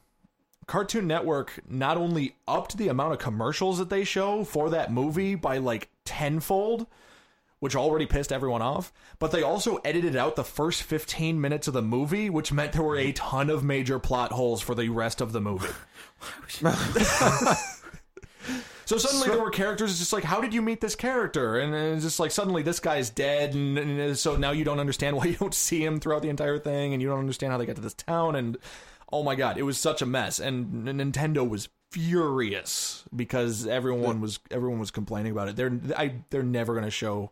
Cartoon Network not only upped the amount of commercials that they show for that movie by like tenfold, which already pissed everyone off. But they also edited out the first 15 minutes of the movie, which meant there were a ton of major plot holes for the rest of the movie. So suddenly there were characters it's just like, how did you meet this character? And it's just like suddenly this guy's dead, and, and so now you don't understand why you don't see him throughout the entire thing, and you don't understand how they got to this town, and oh my god, it was such a mess, and Nintendo was furious because everyone was everyone was complaining about it. They're I, they're never going to show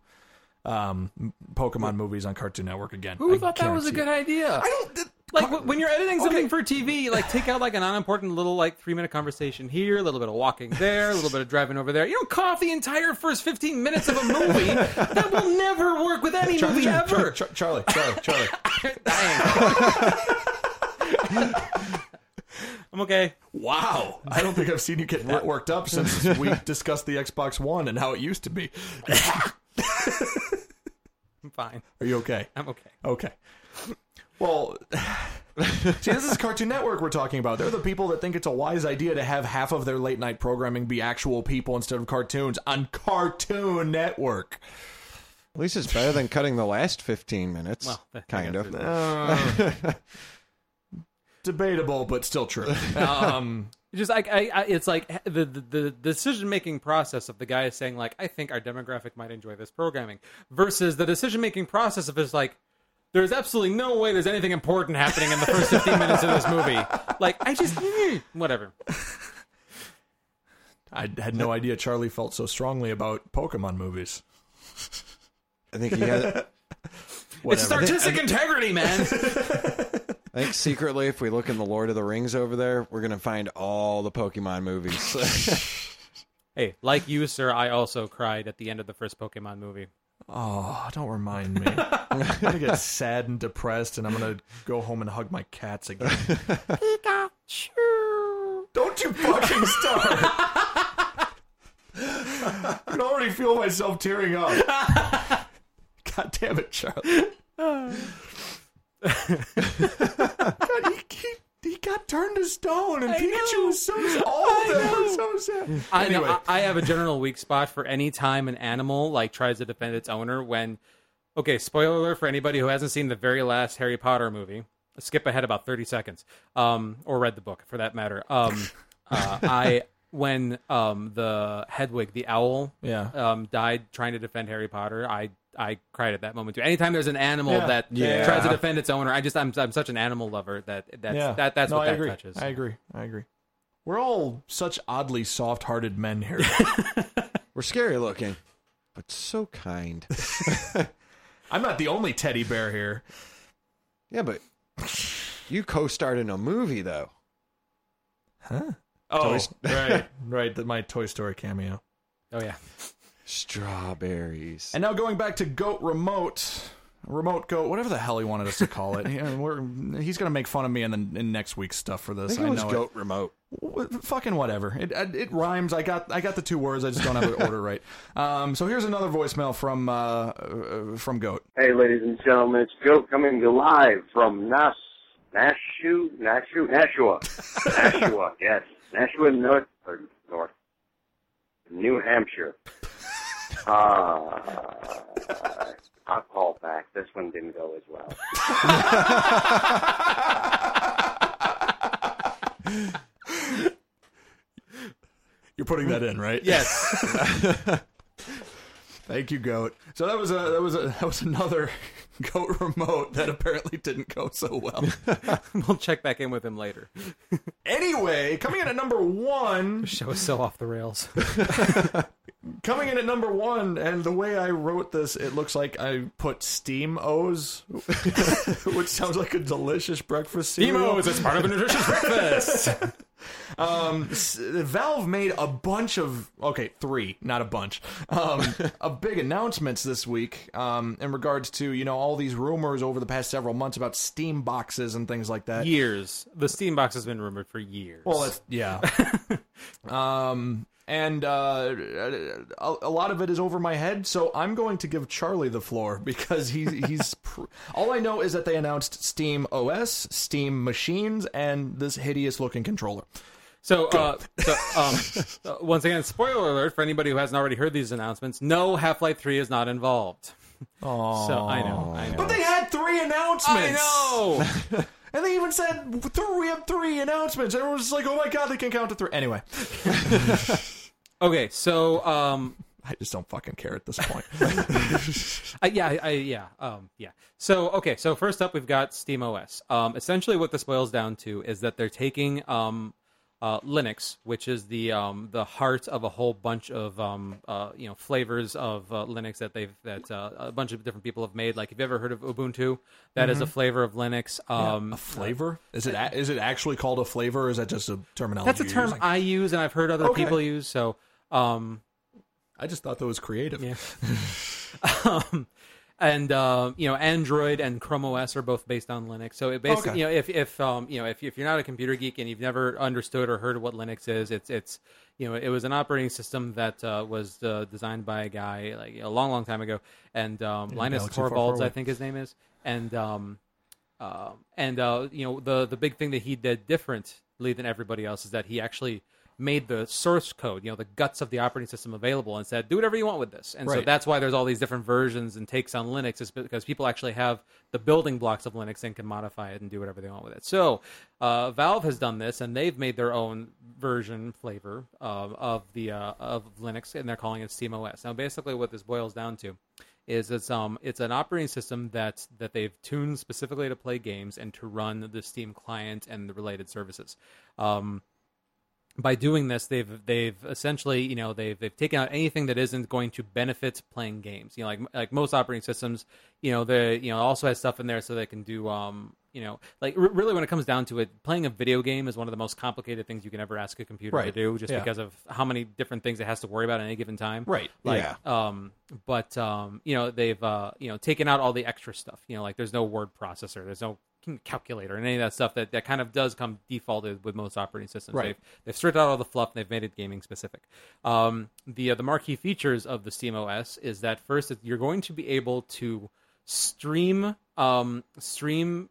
um, Pokemon movies on Cartoon Network again. Who I thought that was a good idea? I don't. th- like wh- when you're editing something Okay. for TV, like take out like an unimportant little like three minute conversation here, a little bit of walking there, a little bit of driving over there. You don't cut off the entire first 15 minutes of a movie. that will never work with any movie Char- ever. Char- Charlie, Charlie, Charlie. I'm okay. Wow. I don't think I've seen you get that worked up since we discussed the Xbox One and how it used to be. I'm fine. Are you okay? I'm okay. Okay. Well, see, this is Cartoon Network we're talking about. They're the people that think it's a wise idea to have half of their late night programming be actual people instead of cartoons on Cartoon Network. At least it's better than cutting the last 15 minutes. Well, kind of. Uh, debatable, but still true. Um, Just like I, I, it's like the the, the decision making process of the guy saying like I think our demographic might enjoy this programming versus the decision making process of is like there's absolutely no way there's anything important happening in the first 15 minutes of this movie. Like I just mm, whatever. I had no idea Charlie felt so strongly about Pokemon movies. I think he had. It. It's Whatever. artistic integrity, man. I think secretly, if we look in the Lord of the Rings over there, we're gonna find all the Pokemon movies. hey, like you, sir, I also cried at the end of the first Pokemon movie. Oh, don't remind me. I'm gonna get sad and depressed, and I'm gonna go home and hug my cats again. Pikachu! Don't you fucking start! I can already feel myself tearing up. God damn it, Charlie. God, he, he, he got turned to stone, and Pikachu know. was so sad. All of them were so sad. I know. Anyway. I, I have a general weak spot for any time an animal like tries to defend its owner. When, okay, spoiler alert for anybody who hasn't seen the very last Harry Potter movie. Skip ahead about thirty seconds, um, or read the book for that matter. Um, uh, I when um the Hedwig the owl Yeah. um died trying to defend Harry Potter. I I cried at that moment too. Anytime there's an animal Yeah. that Yeah. tries to defend its owner, I just I'm I'm such an animal lover that that's yeah. that that's no, what I that agree. touches. I agree. I agree. We're all such oddly soft-hearted men here. we're scary looking, but so kind. I'm not the only teddy bear here. Yeah, but you co-starred in a movie though. Huh? Oh, Toys- right, right. The, my Toy Story cameo. oh yeah. Strawberries. And now going back to Goat Remote, Remote Goat, whatever the hell he wanted us to call it. Yeah, we're, he's gonna make fun of me in, the, in next week's stuff for I this. think it was know Goat Remote. it. Wh- Fucking whatever. It, it it rhymes. I got I got the two words. I just don't have the order right. Um, so here's another voicemail from uh, uh, from Goat. Hey, ladies and gentlemen, it's Goat coming to live from Nas, Nashu, Nashu, Nashua, Nashua, yes, Nashua, North, or North, New Hampshire. Uh, I'll call back. This one didn't go as well. You're putting that in, right? Yes. Thank you, Goat. So that was a that was a that was another Goat Remote that apparently didn't go so well. we'll check back in with him later. anyway, coming in at number one, Show is so off the rails. coming in at number one, and the way I wrote this, it looks like I put Steam O's, which sounds like a delicious breakfast cereal. Demos, it's part of a nutritious breakfast. Um, Valve made a bunch of okay, three, not a bunch, um, of big announcements this week. Um, in regards to you know all these rumors over the past several months about Steam boxes and things like that. years. The Steam box has been rumored for years. Well, that's yeah. um, and uh, a, a lot of it is over my head, so I'm going to give Charlie the floor because he's he's. Pr- all I know is that they announced Steam OS, Steam machines, and this hideous looking controller. So, uh, so um, uh, once again, spoiler alert for anybody who hasn't already heard these announcements: No, Half Life Three is not involved. Oh, So I know, I know. But they had three announcements. I know. And they even said th- we have three announcements. Everyone was like, "Oh my god, they can count to three. Anyway, okay, so um, I just don't fucking care at this point. Uh, yeah, I, I, yeah, um, yeah. So okay, so first up we've got Steam OS. Um, essentially, what this boils down to is that they're taking um, uh, Linux, which is the um, the heart of a whole bunch of um, uh, you know flavors of uh, Linux that they've that uh, a bunch of different people have made. Like, have you ever heard of Ubuntu? That is a flavor of Linux. Um, a flavor? Is it a- is it actually called a flavor, or is that just a terminology? that's a term using? I use and I've heard other Okay. people use. So. Um, I just thought that was creative. Yeah. and uh, you know, Android and Chrome OS are both based on Linux. So it basically, Okay. you know, if if um, you know, if if you're not a computer geek and you've never understood or heard what Linux is, it's it's you know, it was an operating system that uh, was uh, designed by a guy like a long, long time ago, and um, Linus far, far Torvalds. I think his name is, and um, uh, and uh, you know, the the big thing that he did differently than everybody else is that he actually made the source code, you know, the guts of the operating system available and said, do whatever you want with this. And so that's why there's all these different versions and takes on Linux is because people actually have the building blocks of Linux and can modify it and do whatever they want with it. So uh, Valve has done this and they've made their own version flavor uh, of the uh, of Linux and they're calling it SteamOS. Now, basically, what this boils down to is it's um it's an operating system that that they've tuned specifically to play games and to run the Steam client and the related services. Um, by doing this, they've they've essentially you know they've they've taken out anything that isn't going to benefit playing games. You know, like like most operating systems, you know, they you know also has stuff in there so they can do um you know like r- really when it comes down to it, playing a video game is one of the most complicated things you can ever ask a computer to do, just Yeah. because of how many different things it has to worry about at any given time. Right. Like, Yeah. um, but um, you know, they've uh, you know, taken out all the extra stuff. You know, like there's no word processor, there's no calculator, and any of that stuff that, that kind of does come defaulted with most operating systems. Right. They've they've stripped out all the fluff and they've made it gaming specific. Um, the uh, the marquee features of the Steam OS is that first you're going to be able to stream um, stream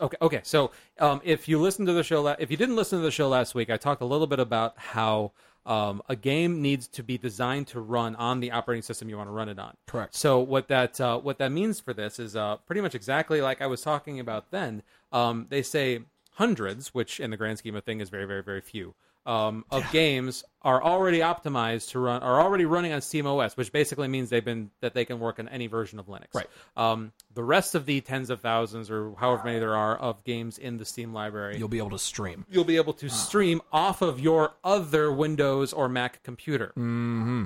Okay. Okay. So, um, if you listen to the show, la- if you didn't listen to the show last week, I talked a little bit about how um, a game needs to be designed to run on the operating system you want to run it on. Correct. So, what that uh, what that means for this is uh, pretty much exactly like I was talking about then. Um, they say hundreds, which in the grand scheme of thing is very, very, very few. Um, of games are already optimized to run, are already running on SteamOS, which basically means they've been that they can work on any version of Linux. Right. Um, the rest of the tens of thousands or however many there are of games in the Steam library, You'll be able to stream. you'll be able to stream off of your other Windows or Mac computer. Mm-hmm.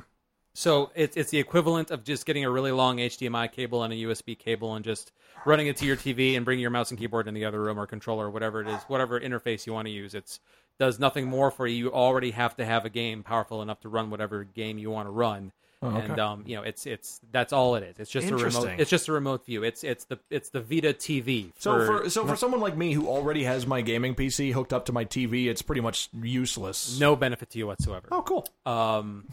So it's it's the equivalent of just getting a really long HDMI cable and a USB cable and just running it to your TV and bringing your mouse and keyboard in the other room or controller or whatever it is, whatever interface you want to use. It's does nothing more for you. You already have to have a game powerful enough to run whatever game you want to run. And um, you know, it's it's that's all it is. It's just a remote. It's just a remote view. It's it's the it's the Vita TV. So for so for someone like me who already has my gaming PC hooked up to my TV, it's pretty much useless. no benefit to you whatsoever. Oh, cool. Um,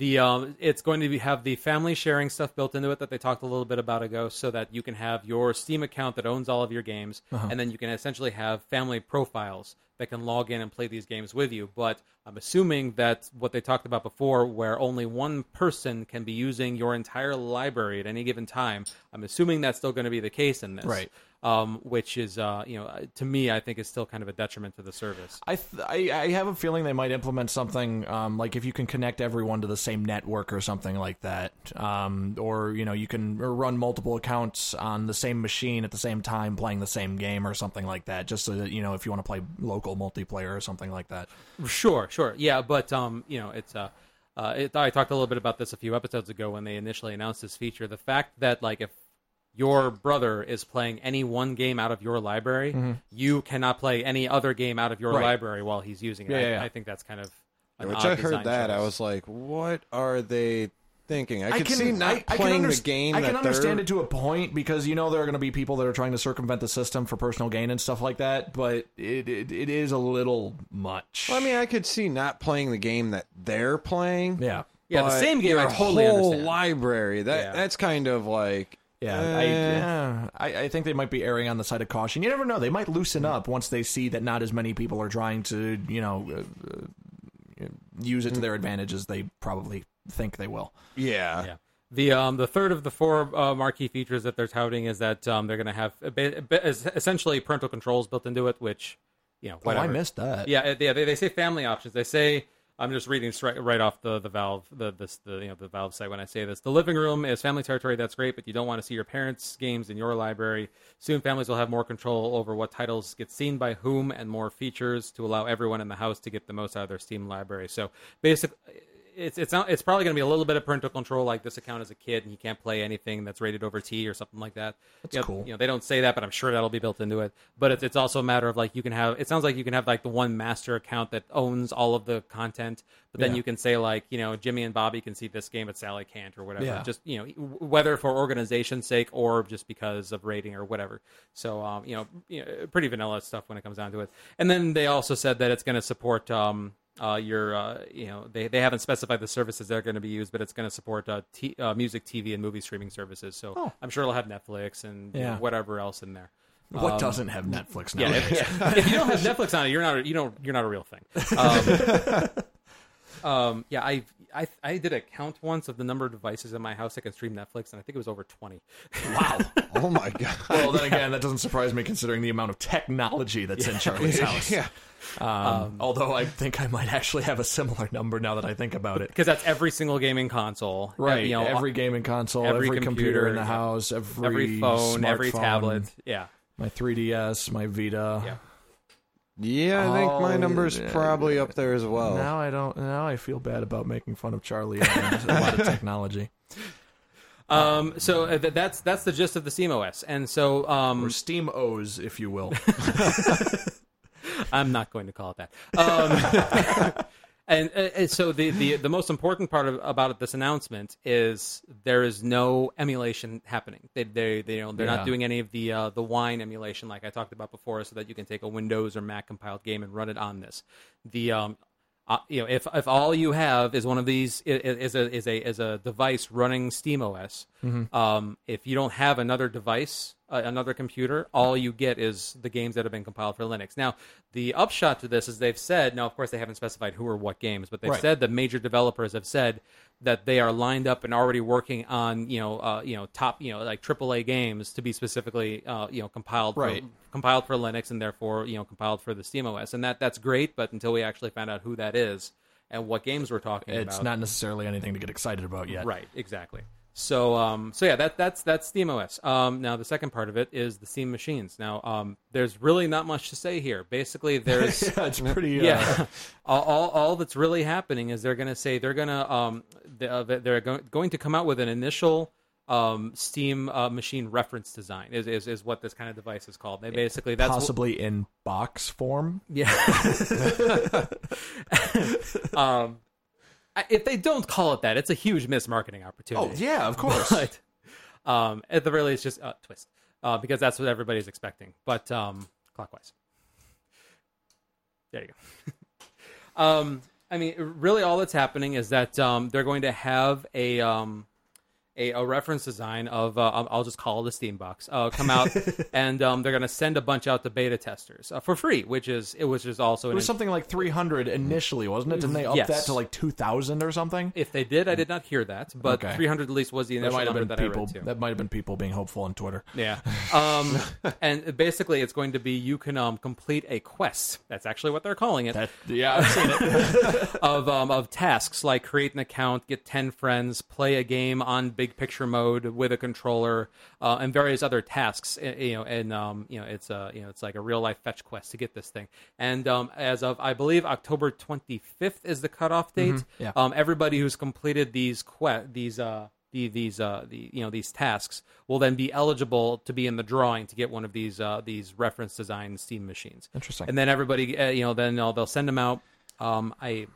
the um, it's going to be, have the family sharing stuff built into it that they talked a little bit about ago, so that you can have your Steam account that owns all of your games, and then you can essentially have family profiles that can log in and play these games with you. But I'm assuming that what they talked about before, where only one person can be using your entire library at any given time, I'm assuming that's still going to be the case in this, Right. Um, which is, uh, you know, to me, I think is still kind of a detriment to the service. I, th- I I have a feeling they might implement something um, like if you can connect everyone to the same network or something like that, um, or you know you can run multiple accounts on the same machine at the same time playing the same game or something like that. Just so that you know if you want to play local multiplayer or something like that. Sure, sure, yeah, but um, you know, it's uh, uh, it, I talked a little bit about this a few episodes ago when they initially announced this feature. The fact that like if your brother is playing any one game out of your library, mm-hmm. you cannot play any other game out of your Right. library while he's using it. Yeah, I, yeah, yeah. I think that's kind of an Which odd I heard design that I was like, what are they thinking? I could see not I- I can playing underst- the game. I can that understand they're- it to a point because you know there are going to be people that are trying to circumvent the system for personal gain and stuff like that. But it it, it is a little much. Well, I mean, I could see not playing the game that they're playing. yeah. Yeah, the same game I totally whole understand. library. That Yeah. that's kind of like Yeah, I, yeah, I, I think they might be erring on the side of caution. You never know; they might loosen up once they see that not as many people are trying to, you know, uh, uh, use it to their advantage as they probably think they will. Yeah. Yeah. The um the third of the four uh, marquee features that they're touting is that um they're going to have a bit, a bit, essentially parental controls built into it, which you know Oh, I whatever. missed that. Yeah, yeah. They, they say family options. They say I'm just reading right off the the Valve the this the you know the Valve site when I say this. The living room is family territory. That's great, but you don't want to see your parents' games in your library. Soon, families will have more control over what titles get seen by whom and more features to allow everyone in the house to get the most out of their Steam library. So, basically. It's it's not, it's probably going to be a little bit of parental control, like this account is a kid, and he can't play anything that's rated over T or something like that. That's You know, cool. You know, they don't say that, but I'm sure that'll be built into it. But it's, it's also a matter of like you can have. It sounds like you can have like the one master account that owns all of the content, but then Yeah. you can say like you know Jimmy and Bobby can see this game, but Sally can't or whatever. Yeah. Just you know whether for organization's sake or just because of rating or whatever. So um, you know, you know, pretty vanilla stuff when it comes down to it. And then they also said that it's going to support um, uh, your, uh, you know, they, they haven't specified the services that are going to be used, but it's going to support uh, t- uh, music, TV, and movie streaming services. So Oh. I'm sure it'll have Netflix and you know, whatever else in there. What Um, doesn't have Netflix now? Yeah, if, yeah. if you don't have Netflix on it, you're not a, you don't you're not a real thing. Um, um, yeah, I, I I did a count once of the number of devices in my house that can stream Netflix, and I think it was over twenty. wow. Oh my god. well, then again, that doesn't surprise me considering the amount of technology that's in Charlie's house. yeah. Um, although I think I might actually have a similar number now that I think about it. because that's every single gaming console, Right, You know, every gaming console, every, every computer, in the house, every, every phone, every tablet. Yeah, my 3DS, my Vita. Yeah. Yeah, I think my Oh, number's yeah. probably up there as well. Now I don't. Now I feel bad about making fun of Charlie and a lot of technology. Um, so uh, th- that's that's the gist of the SteamOS, and so um, Or Steam O's, if you will. I'm not going to call it that. Um, and, uh, and so the, the the most important part of, about this announcement is there is no emulation happening. They they they you know they're Yeah. not doing any of the uh, the wine emulation like I talked about before, so that you can take a Windows or Mac compiled game and run it on this. The um, uh, you know, if if all you have is one of these is a is a is a device running SteamOS, um, if you don't have another device, uh, another computer, all you get is the games that have been compiled for Linux. Now, the upshot to this is they've said, now of course they haven't specified who or what games, but they've Right. said the major developers have said that they are lined up and already working on you know uh, you know top you know like AAA games to be specifically uh, you know compiled Right. for, compiled for Linux and therefore you know compiled for the SteamOS, and that that's great. But until we actually find out who that is and what games we're talking It's about, not necessarily anything to get excited about yet. right? Exactly. So um so yeah that that's that's SteamOS. Um now the second part of it is the Steam machines. Now um there's really not much to say here. Basically there's yeah, it's pretty. Uh, yeah. all, all, all that's really happening is they're going to say they're going to um they, uh, they're go- going to come out with an initial um Steam uh, machine reference design is, is is what this kind of device is called. They basically that's what- possibly in box form. yeah. um, if they don't call it that, it's a huge mismarketing opportunity. Oh yeah, of course. But um, at the really, least, just uh, twist uh, because that's what everybody's expecting. But um, clockwise. There you go. um, I mean, really, all that's happening is that um, they're going to have a um, a, a reference design of uh, I'll I'll just call it a Steam box uh, come out, and um, they're going to send a bunch out to beta testers uh, for free, which is it was just also It was something like 300 initially, wasn't it? Didn't they up Yes. that to like 2,000 or something? If they did, I did not hear that, but Okay. 300 at least was the That initial might have number that people. I read too. That might have been people being hopeful on Twitter. Yeah. Um, and basically, it's going to be you can um, complete a quest. That's actually what they're calling it. That yeah, I've seen it. of um, of tasks like create an account, get ten friends, play a game on big picture mode with a controller, uh, and various other tasks. uh, You know, and um, you know, it's a you know, it's like a real life fetch quest to get this thing. And um, as of I believe October twenty fifth is the cutoff date. yeah. Um, everybody who's completed these que- these uh. The, these uh the you know these tasks will then be eligible to be in the drawing to get one of these uh these reference design Steam machines. Interesting. And then everybody, uh, you know, then uh, they'll send them out. Um, I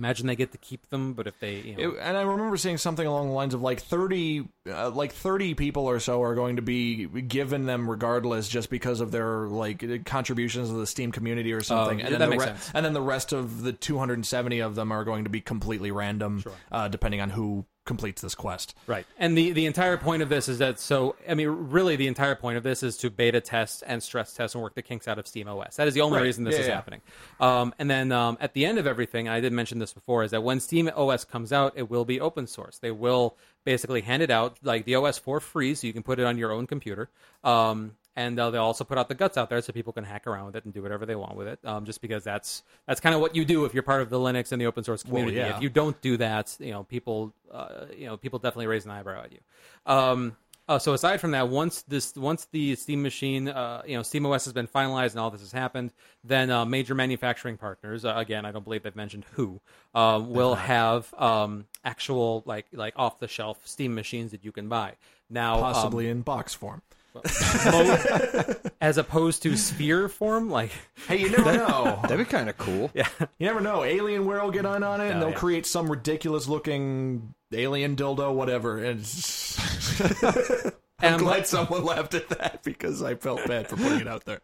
imagine they get to keep them, but if they, you know, It- and I remember seeing something along the lines of like 30 uh, like 30 people or so are going to be given them regardless just because of their like contributions to the steam community or something yeah, and, then that the makes re- and then the rest of the 270 of them are going to be completely random uh, depending on who completes this quest Right. And the, the entire point of this is that so I mean really the entire point of this is to beta test and stress test and work the kinks out of Steam OS. That is the only Right. reason this Yeah, is yeah. happening. Um, and then um, at the end of everything, I did mention this before, is that when Steam OS comes out, it will be open source. They will basically hand it out like the OS for free, so you can put it on your own computer. Um, and uh, they'll also put out the guts out there so people can hack around with it and do whatever they want with it. Um, just because that's that's kind of what you do if you're part of the Linux and the open source community. yeah. If you don't do that, you know people, uh, you know people definitely raise an eyebrow at you. Um, uh, so aside from that, once this, once the Steam machine, uh, you know, Steam OS has been finalized and all this has happened, then uh, major manufacturing partners, uh, again, I don't believe they've mentioned who, uh, will have um, actual like like off the shelf Steam machines that you can buy. Now, um, possibly in box form as opposed to sphere form, like hey you never know That'd be kind of cool. yeah, you never know alienware will get on on it and Oh, they'll yeah. create some ridiculous looking alien dildo whatever and And i'm I'm glad someone laughed at that because i felt bad for putting it out there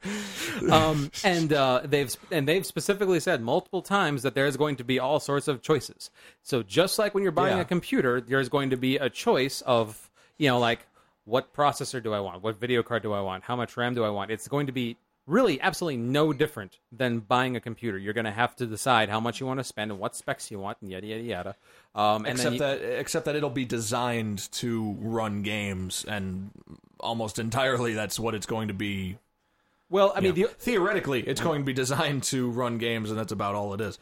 um, and uh, they've and they've specifically said multiple times that there's going to be all sorts of choices. So just like when you're buying Yeah. a computer, there's going to be a choice of you know like what processor do I want, what video card do I want, how much RAM do I want. It's going to be really absolutely no different than buying a computer. You're going to have to decide how much you want to spend and what specs you want, and yada yada yada. Um, and except you, that except that it'll be designed to run games and almost entirely that's what it's going to be well, I mean the theoretically it's going to be designed to run games and that's about all it is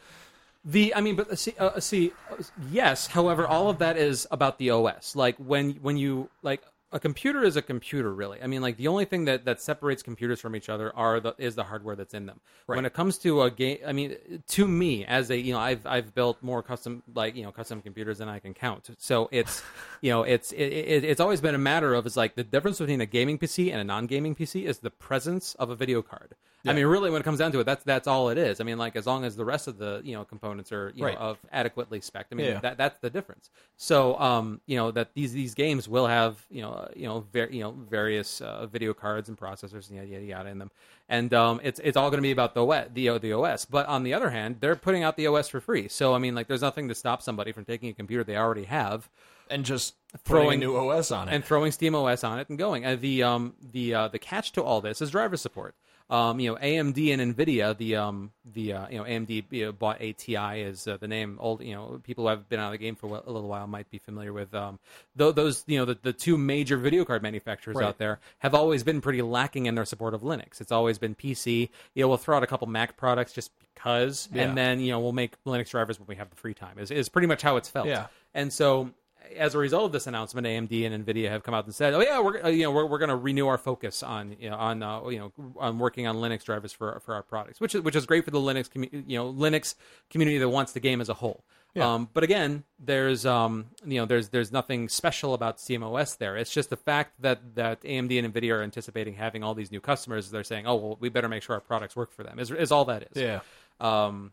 The I mean, but uh, see, uh, see, uh, yes. However, all of that is about the OS. Like when when you like a computer is a computer, really. I mean, like the only thing that, that separates computers from each other are the is the hardware that's in them. When it comes to a game, I mean, to me as a you know, I've I've built more custom like you know custom computers than I can count. So it's you know it's it, it, it's always been a matter of it's like the difference between a gaming PC and a non gaming PC is the presence of a video card. I mean, really, when it comes down to it, that's that's all it is. I mean, like as long as the rest of the you know components are you Right. know of adequately spec. I mean, Yeah. that that's the difference. So, um, you know that these these games will have you know uh, you know ver- you know various uh, video cards and processors and yada yada yada in them, and um, it's it's all going to be about the OS, the the OS. But on the other hand, they're putting out the OS for free. So I mean, like, there's nothing to stop somebody from taking a computer they already have and just Throwing- new OS on it. and throwing Steam OS on it and going. Uh, the um the uh, the catch to all this is driver support. Um, you know, AMD and Nvidia, the um the uh, you know AMD you know, bought ATI is uh, the name. Old you know people who have been out of the game for a little while might be familiar with um tho- those you know the, the two major video card manufacturers Right. out there have always been pretty lacking in their support of Linux. It's always been PC. You know, we'll throw out a couple Mac products just because, Yeah. and then you know we'll make Linux drivers when we have the free time. Is is pretty much how it's felt. Yeah. And so, as a result of this announcement, AMD and Nvidia have come out and said, "Oh yeah, we're you know we're, we're going to renew our focus on you know on uh, you know on working on Linux drivers for for our products, which is which is great for the Linux commu- you know Linux community that wants the game as a whole." Um, but again, there's um, you know there's there's nothing special about SteamOS there. It's just the fact that that AMD and Nvidia are anticipating having all these new customers. They're saying, "Oh well, we better make sure our products work for them." Is is all that is. yeah. Um,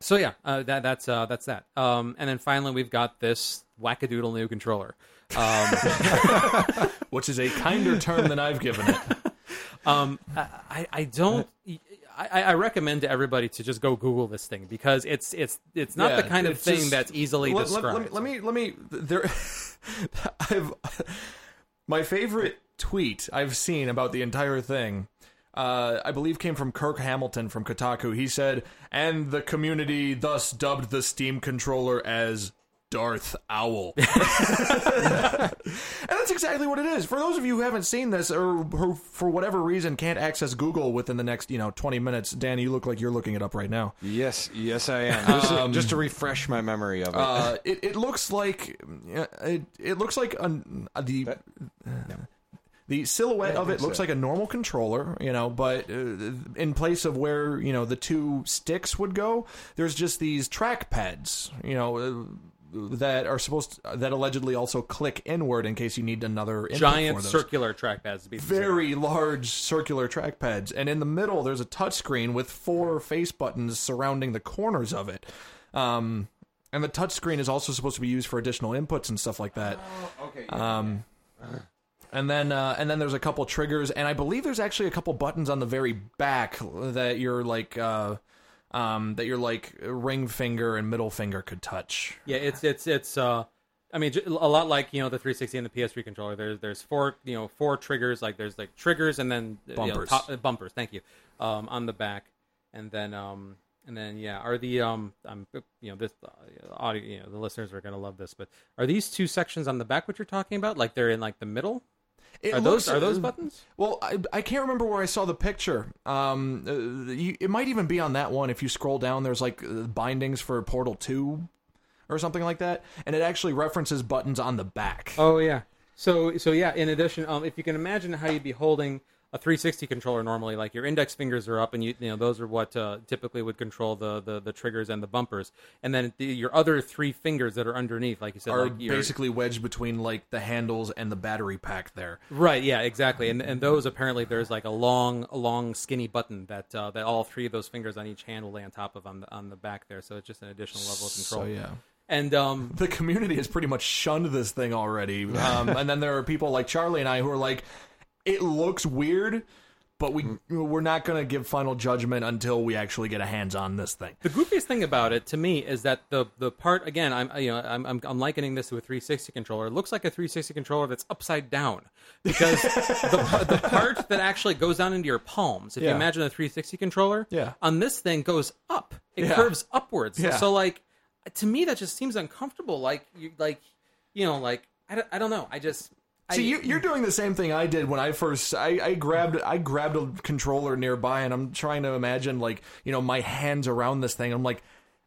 so yeah, uh, that that's uh, that's that. Um, and then finally, we've got this wackadoodle new controller. Um, Which is a kinder term than I've given it. um, I, I- don't. I, I recommend to everybody to just go Google this thing because it's it's it's not Yeah, the kind of thing just- that's easily let, described. let me let me let me there I've my favorite tweet I've seen about the entire thing uh, I believe came from Kirk Hamilton from Kotaku. He said, and the community thus dubbed the Steam controller as Darth Owl. and that's exactly what it is. For those of you who haven't seen this or who, for whatever reason, can't access Google within the next, you know, 20 minutes, Danny, you look like you're looking it up right now. Yes, yes, I am. Just, to, just to refresh my memory of it. Uh, it, it looks like uh, it, it looks like an, uh, the the silhouette I of it looks so. like a normal controller, you know, but uh, in place of where you know the two sticks would go, there's just these track pads, you know. That are supposed to, that allegedly also click inward in case you need another input Giant for those circular trackpads to be specific. very large circular trackpads, and in the middle there's a touchscreen with four face buttons surrounding the corners of it. Um, and the touchscreen is also supposed to be used for additional inputs and stuff like that. okay. Um, and then uh, and then there's a couple triggers, and I believe there's actually a couple buttons on the very back that you're like uh, um, that your like ring finger and middle finger could touch. Yeah, it's it's it's. uh I mean, a lot like you know the 360 and the PS3 controller. There's there's four you know four triggers. Like there's like triggers and then you know, Bumpers. top- uh, bumpers. Thank you. Um, on the back, and then um and then yeah, are the um I'm you know this uh, audio you know the listeners are gonna love this, but are these two sections on the back what you're talking about? Like they're in like the middle? It Are those are those buttons? Well, I, I can't remember where I saw the picture. Um, uh, you, it might even be on that one. If you scroll down, there's like uh, bindings for Portal Two, or something like that, and it actually references buttons on the back. Oh yeah. So so yeah. In addition, um, if you can imagine how you'd be holding a 360 controller normally, like your index fingers are up, and you you know those are what uh, typically would control the, the the triggers and the bumpers, and then the, your other three fingers that are underneath, like you said, are like basically wedged between like the handles and the battery pack there. Right, yeah, exactly, and and those apparently there's like a long, a long, skinny button that uh, that all three of those fingers on each hand will lay on top of on the on the back there. So it's just an additional level of control. So yeah. And um, the community has pretty much shunned this thing already. Um, and then there are people like Charlie and I who are like, it looks weird, but we mm. we're not going to give final judgment until we actually get a hands on this thing. the goofiest thing about it to me is that the the part again, I'm you know I'm I'm, I'm likening this to a 360 controller. It looks like a 360 controller that's upside down because the the part that actually goes down into your palms. If you imagine a 360 controller, Yeah. on this thing goes up. It Yeah. curves upwards. Yeah. So like to me that just seems uncomfortable. Like you like you know like I don't, I don't know. I just I, See, you, you're mm. doing the same thing I did when I first. I, I grabbed I grabbed a controller nearby, and I'm trying to imagine like you know my hands around this thing. I'm like,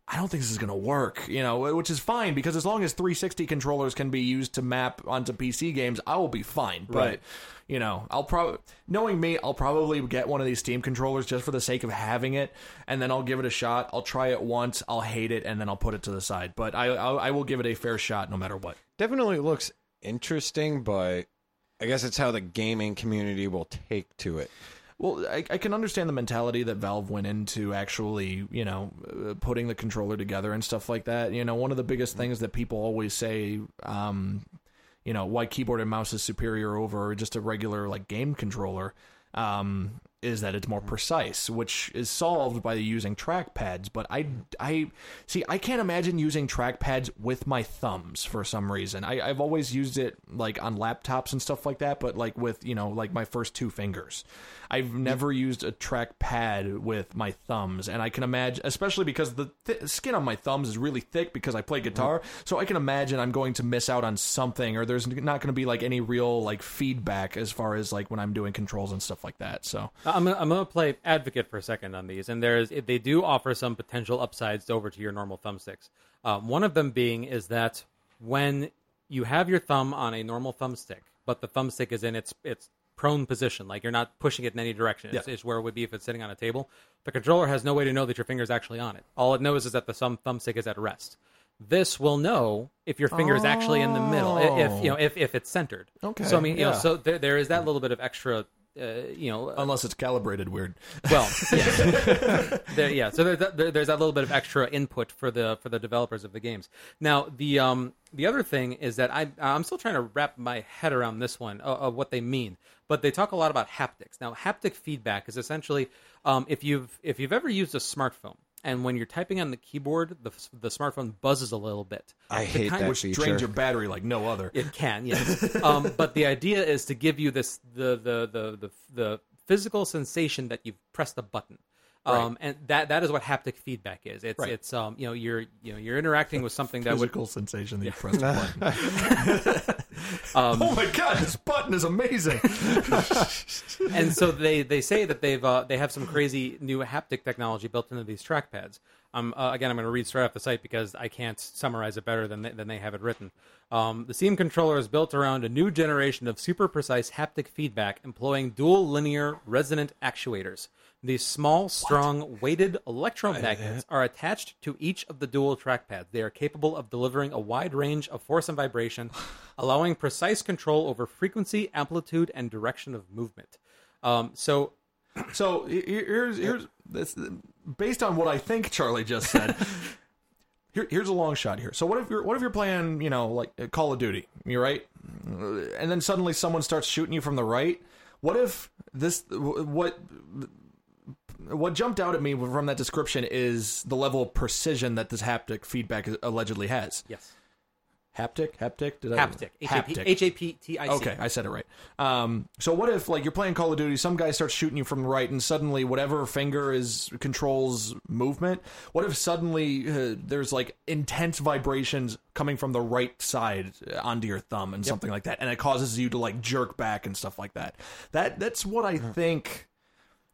I don't think this is gonna work. You know, which is fine because as long as 360 controllers can be used to map onto PC games, I will be fine. But Right. you know, I'll probably knowing me, I'll probably get one of these Steam controllers just for the sake of having it, and then I'll give it a shot. I'll try it once, I'll hate it, and then I'll put it to the side. But I I, I will give it a fair shot no matter what. Definitely looks interesting, but I guess it's how the gaming community will take to it. Well, I, I can understand the mentality that Valve went into actually, you know, uh, putting the controller together and stuff like that. You know, one of the biggest things that people always say, um, you know, why keyboard and mouse is superior over just a regular like game controller, um, is that it's more mm-hmm. precise, which is solved by using trackpads. But I, I see, I can't imagine using trackpads with my thumbs for some reason. I, I've always used it like on laptops and stuff like that, but like with you know like my first two fingers. I've never used a trackpad with my thumbs, and I can imagine, especially because the th- skin on my thumbs is really thick because I play guitar. So I can imagine I'm going to miss out on something, or there's not going to be like any real like feedback as far as like when I'm doing controls and stuff like that. So I'm gonna, I'm gonna play advocate for a second on these, and there's they do offer some potential upsides over to your normal thumbsticks. Um, one of them being is that when you have your thumb on a normal thumbstick, but the thumbstick is in its its prone position, like you're not pushing it in any direction, it's, Yeah. it's where it would be if it's sitting on a table. The controller has no way to know that your finger is actually on it. All it knows is that the thumb thumbstick is at rest. This will know if your finger is actually in the middle, if you know if, if it's centered. Oh. Okay, So I mean, you know, so there, there is that little bit of extra, uh, you know, unless it's calibrated weird. well, yeah, there, yeah. So there's there, there's that little bit of extra input for the for the developers of the games. Now, the um the other thing is that I I'm still trying to wrap my head around this one of, of what they mean. But they talk a lot about haptics. Now, haptic feedback is essentially um, if you've if you've ever used a smartphone. And when you're typing on the keyboard, the, the smartphone buzzes a little bit. I The hate kind- that Which feature. drains your battery like no other. it can, yes. um, but the idea is to give you this the the the the, the physical sensation that you've pressed a button. Um, and that that is what haptic feedback is. It's Right. it's um you know you're you know you're interacting with something that would Physical sensation that you press the button. oh my god, this button is amazing. and so they they say that they've uh, they have some crazy new haptic technology built into these trackpads. Um, uh, again, I'm going to read straight off the site because I can't summarize it better than they, than they have it written. Um, the Steam controller is built around a new generation of super precise haptic feedback, employing dual linear resonant actuators. These small, strong, weighted electromagnets are attached to each of the dual trackpads. They are capable of delivering a wide range of force and vibration, allowing precise control over frequency, amplitude, and direction of movement. Um, so So he- he- here's here's this based on what I think Charlie just said. here, here's a long shot here. So what if you're what if you're playing, you know, like uh, Call of Duty, you're right, and then suddenly someone starts shooting you from the right. What if this what what jumped out at me from that description is the level of precision that this haptic feedback allegedly has. Yes. Haptic, haptic, did Haptic. I, Haptic. H A P T I C. Okay, I said it right. Um, so what if like you're playing Call of Duty, some guy starts shooting you from the right, and suddenly whatever finger is controls movement. What if suddenly uh, there's like intense vibrations coming from the right side onto your thumb and something like that, and it causes you to like jerk back and stuff like that. That that's what I think.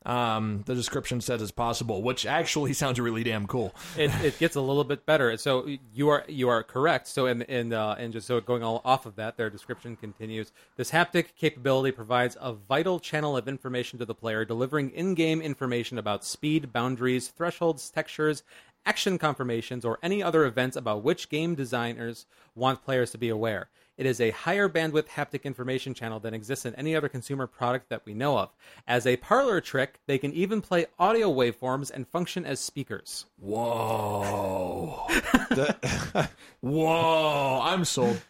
Um, the description says is possible, which actually sounds really damn cool. it, it gets a little bit better. So you are you are correct. So and and uh, and just so going all off of that, their description continues. This haptic capability provides a vital channel of information to the player, delivering in-game information about speed, boundaries, thresholds, textures, action confirmations, or any other events about which game designers want players to be aware. It is a higher bandwidth haptic information channel than exists in any other consumer product that we know of. As a parlor trick, they can even play audio waveforms and function as speakers. Whoa. Whoa. I'm sold.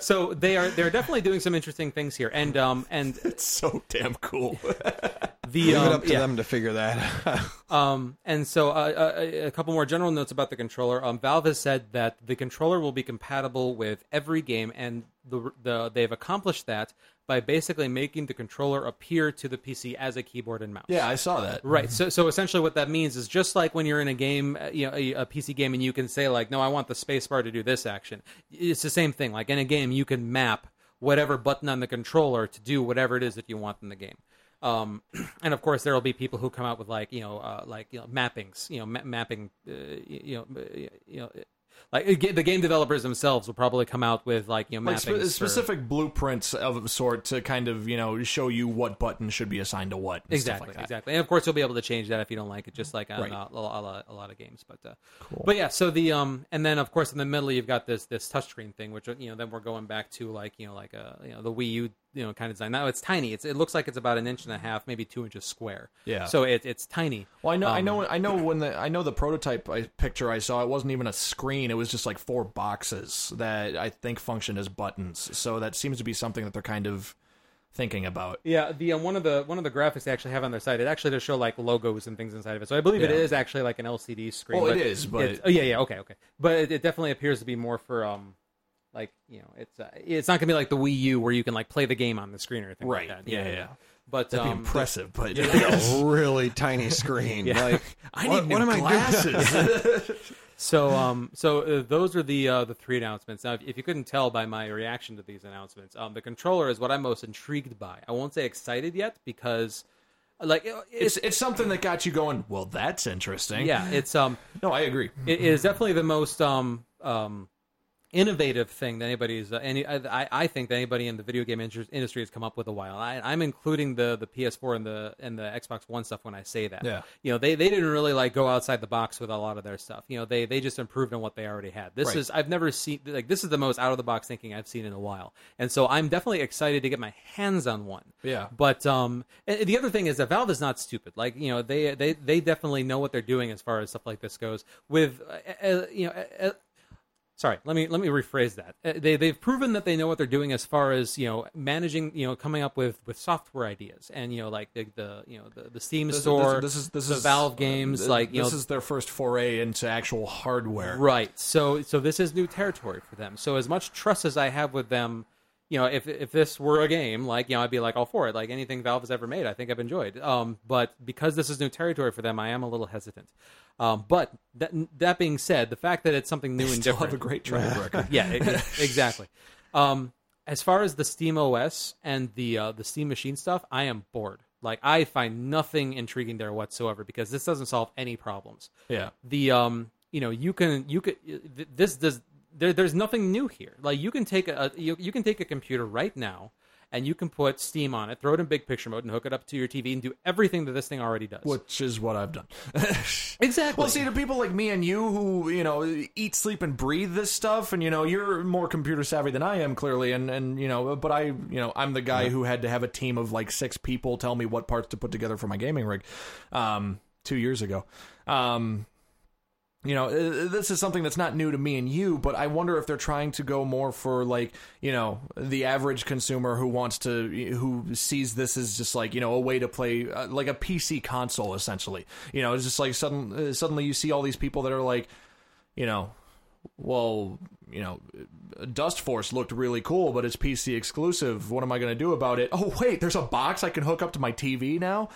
So they are they're definitely doing some interesting things here, and um and It's so damn cool. the Leave um, it up to yeah. them to figure that out. Um, and so uh, a, a couple more general notes about the controller. Um, Valve has said that the controller will be compatible with every game, and the, the they've accomplished that by basically making the controller appear to the PC as a keyboard and mouse. yeah, I saw that. Right. So, so essentially, what that means is just like when you're in a game, uh, you know, a, a PC game, and you can say like, "No, I want the spacebar to do this action." It's the same thing. Like in a game, you can map whatever button on the controller to do whatever it is that you want in the game. Um, and of course, there will be people who come out with like you know, uh, like you know, mappings, you know, ma- mapping, uh, you know, uh, you know. Like uh, the game developers themselves will probably come out with like you know Like mappings spe- for- specific blueprints of a sort to kind of, you know, show you what button should be assigned to what. and stuff Exactly, like that. exactly, and of course you'll be able to change that if you don't like it, just like on Right. uh, a, lot, a lot of games. But uh, but yeah, so the um, and then of course in the middle you've got this this touchscreen thing, which you know then we're going back to like you know like a you know the Wii U you know kind of design. Now it's tiny. It's it looks like it's about an inch and a half, maybe two inches square. Yeah. So it, it's tiny. Well, I know, I Um, know, I know when the I know the prototype I, picture I saw, it wasn't even a screen; it was just like four boxes that I think functioned as buttons. So that seems to be something that they're kind of thinking about. Yeah, the um, one of the one of the graphics they actually have on their site, it actually does show like logos and things inside of it. So I believe it Yeah. is actually like an LCD screen. Well, it is, but- it's- oh yeah, yeah, okay, okay. But it, it definitely appears to be more for um, like you know, it's uh, it's not gonna be like the Wii U where you can like play the game on the screen or anything Right, like that. yeah, yeah. But That'd be um, impressive, but it's a really tiny screen. Like, I what, need what new doing? glasses. So, um, so uh, those are the uh, the three announcements. Now, if, if you couldn't tell by my reaction to these announcements, um, the controller is what I'm most intrigued by. I won't say excited yet because, like, it- it's it's it's something that got you going. Well, that's interesting. yeah, it's um, No, I agree. it is definitely the most um um innovative thing that anybody's uh, any I, I think that anybody in the video game industry has come up with a while. I, I'm including the the PS4 and the and the Xbox One stuff when I say that. Yeah. you know they they didn't really like go outside the box with a lot of their stuff. You know they they just improved on what they already had. This Right. is I've never seen like this is the most out of the box thinking I've seen in a while, and so I'm definitely excited to get my hands on one. Yeah. But um, the other thing is that Valve is not stupid. Like you know, they they they definitely know what they're doing as far as stuff like this goes. With uh, uh, you know. Uh, uh, Sorry, let me let me rephrase that. Uh, They they've proven that they know what they're doing as far as you know managing you know coming up with, with software ideas and you know like the, the you know the, the Steam This, store this, is this the is Valve games th- like you this know is their first foray into actual hardware. Right. So so this is new territory for them. So as much trust as I have with them, you know, if if this were a game, like you know, I'd be like all for it. Like anything Valve has ever made, I think I've enjoyed. Um, but because this is new territory for them, I am a little hesitant. Um, but that that being said, the fact that it's something new and Still different, have a great track record. yeah, e- exactly. Um, as far as the SteamOS and the uh, the Steam Machine stuff, I am bored. Like I find nothing intriguing there whatsoever because this doesn't solve any problems Yeah. the um you know you can you could th- this does there, there's nothing new here like you can take a you, you can take a computer right now and you can put steam on it throw it in big picture mode and hook it up to your tv and do everything that this thing already does Which is what I've done. exactly Well, see, to people like me and you who, you know, eat, sleep, and breathe this stuff, and, you know, you're more computer savvy than I am, clearly, and, and you know, but I, you know, I'm the guy who had to have a team of like six people tell me what parts to put together for my gaming rig um, two years ago. Um, you know, uh, this is something that's not new to me and you, but I wonder if they're trying to go more for like, you know, the average consumer who wants to, who sees this as just like, you know, a way to play uh, like a PC console essentially. You know, it's just like sudden, uh, suddenly you see all these people that are like, you know, well, you know, Dustforce looked really cool, but it's PC exclusive. What am I going to do about it? Oh, wait, there's a box I can hook up to my TV now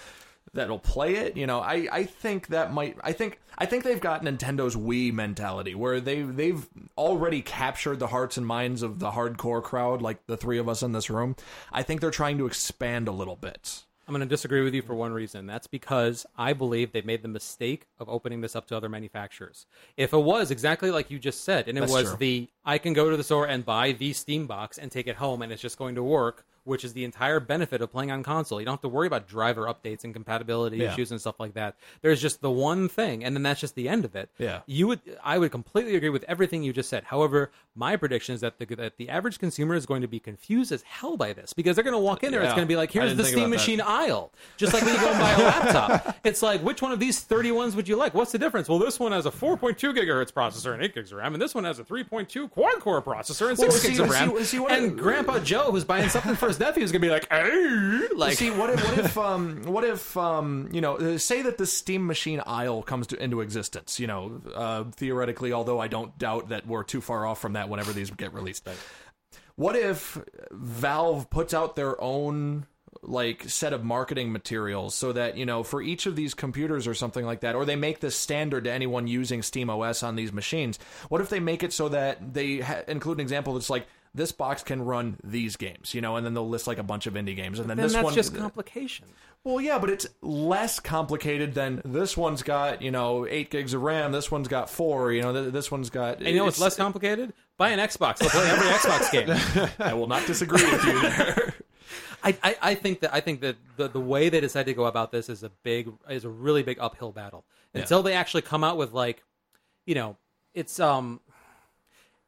that'll play it. You know, I, I think that might I think I think they've got Nintendo's Wii mentality where they they've already captured the hearts and minds of the hardcore crowd, like the three of us in this room. I think they're trying to expand a little bit. I'm going to disagree with you for one reason. That's because I believe they made the mistake of opening this up to other manufacturers. If it was exactly like you just said, and it That's was true. the I can go to the store and buy the Steam box and take it home and it's just going to work, which is the entire benefit of playing on console. You don't have to worry about driver updates and compatibility Yeah. issues and stuff like that. There's just the one thing, and then that's just the end of it. Yeah. You would I would completely agree with everything you just said. However, my prediction is that the that the average consumer is going to be confused as hell by this because they're going to walk in there. It's going to be like, here's the Steam about that. machine aisle. Just like when you go and buy a laptop. It's like, which one of these 30 ones would you like? What's the difference? Well, this one has a 4.2 gigahertz processor and 8 gigs of RAM, and this one has a 3.2 quad core processor and 6 Well, see- gigs of RAM. see- see and I- Grandpa Joe, who's buying something for his nephew, is going to be like, "Hey," like, See what if what if um what if um you know uh, say that the Steam Machine aisle comes to, into existence you know uh, theoretically although I don't doubt that we're too far off from that whenever these get released. What if Valve puts out their own like set of marketing materials so that you know for each of these computers or something like that or they make this standard to anyone using SteamOS on these machines what if they make it so that they ha- include an example that's like this box can run these games you know and then they'll list like a bunch of indie games and then, then this that's one just complication. well, yeah, but it's less complicated than this one's got, you know, eight gigs of RAM. This one's got four. You know, th- this one's got. And you know it's less complicated? Buy an Xbox. They'll play every Xbox game. I will not disagree with you there. I, I, I think that I think that the, the way they decide to go about this is a big is a really big uphill battle until they actually come out with like, you know, it's um,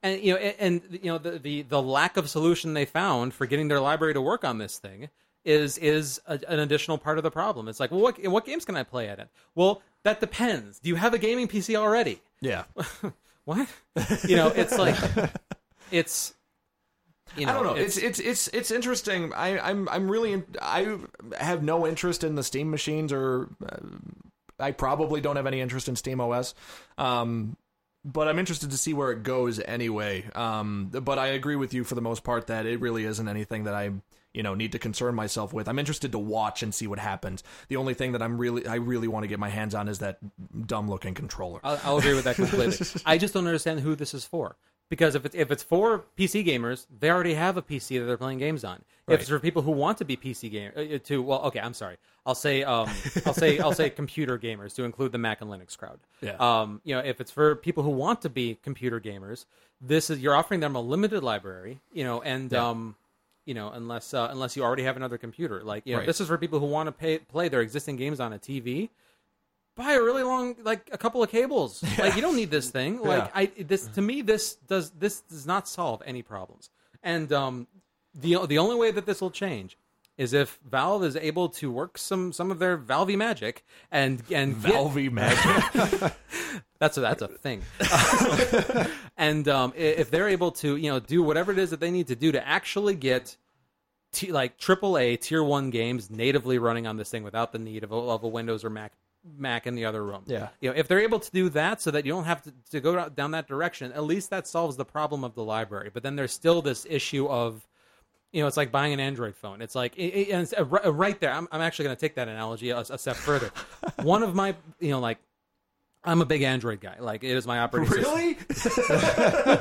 and you know, and, and you know the, the the lack of solution they found for getting their library to work on this thing is is a, an additional part of the problem. It's like, well, what what games can I play at it? Well, that depends. Do you have a gaming PC already? Yeah. What? You know, it's like it's. You know, I don't know. It's it's it's it's interesting. I I'm I'm really in, I have no interest in the Steam machines, or uh, I probably don't have any interest in SteamOS. Um, but I'm interested to see where it goes anyway. Um, but I agree with you for the most part that it really isn't anything that I you know need to concern myself with. I'm interested to watch and see what happens. The only thing that I'm really I really want to get my hands on is that dumb looking controller. I'll, I'll agree with that completely. I just don't understand who this is for. Because if it's if it's for PC gamers, they already have a PC that they're playing games on. If it's for people who want to be PC game uh, to well, okay, I'm sorry. I'll say um, I'll say I'll say computer gamers to include the Mac and Linux crowd. Yeah. Um, you know, if it's for people who want to be computer gamers, this is you're offering them a limited library. You know, and um, you know, unless uh, unless you already have another computer, like you know, Right. this is for people who want to pay, play their existing games on a TV buy a really long like a couple of cables like you don't need this thing like i this to me this does this does not solve any problems and um the the only way that this will change is if valve is able to work some some of their valvey magic and and get- Valvey magic. that's a, that's a thing. and um, i- if they're able to, you know, do whatever it is that they need to do to actually get t- like AAA tier one games natively running on this thing without the need of a, of a Windows or Mac Mac in the other room. Yeah. you know, if they're able to do that so that you don't have to, to go down that direction, at least that solves the problem of the library. But then there's still this issue of you know, it's like buying an Android phone. It's like, it, it- and it's, uh, right there. I'm, I'm actually going to take that analogy a, a step further. One of my, you know, like, I'm a big Android guy. Like, it is my operating system. really?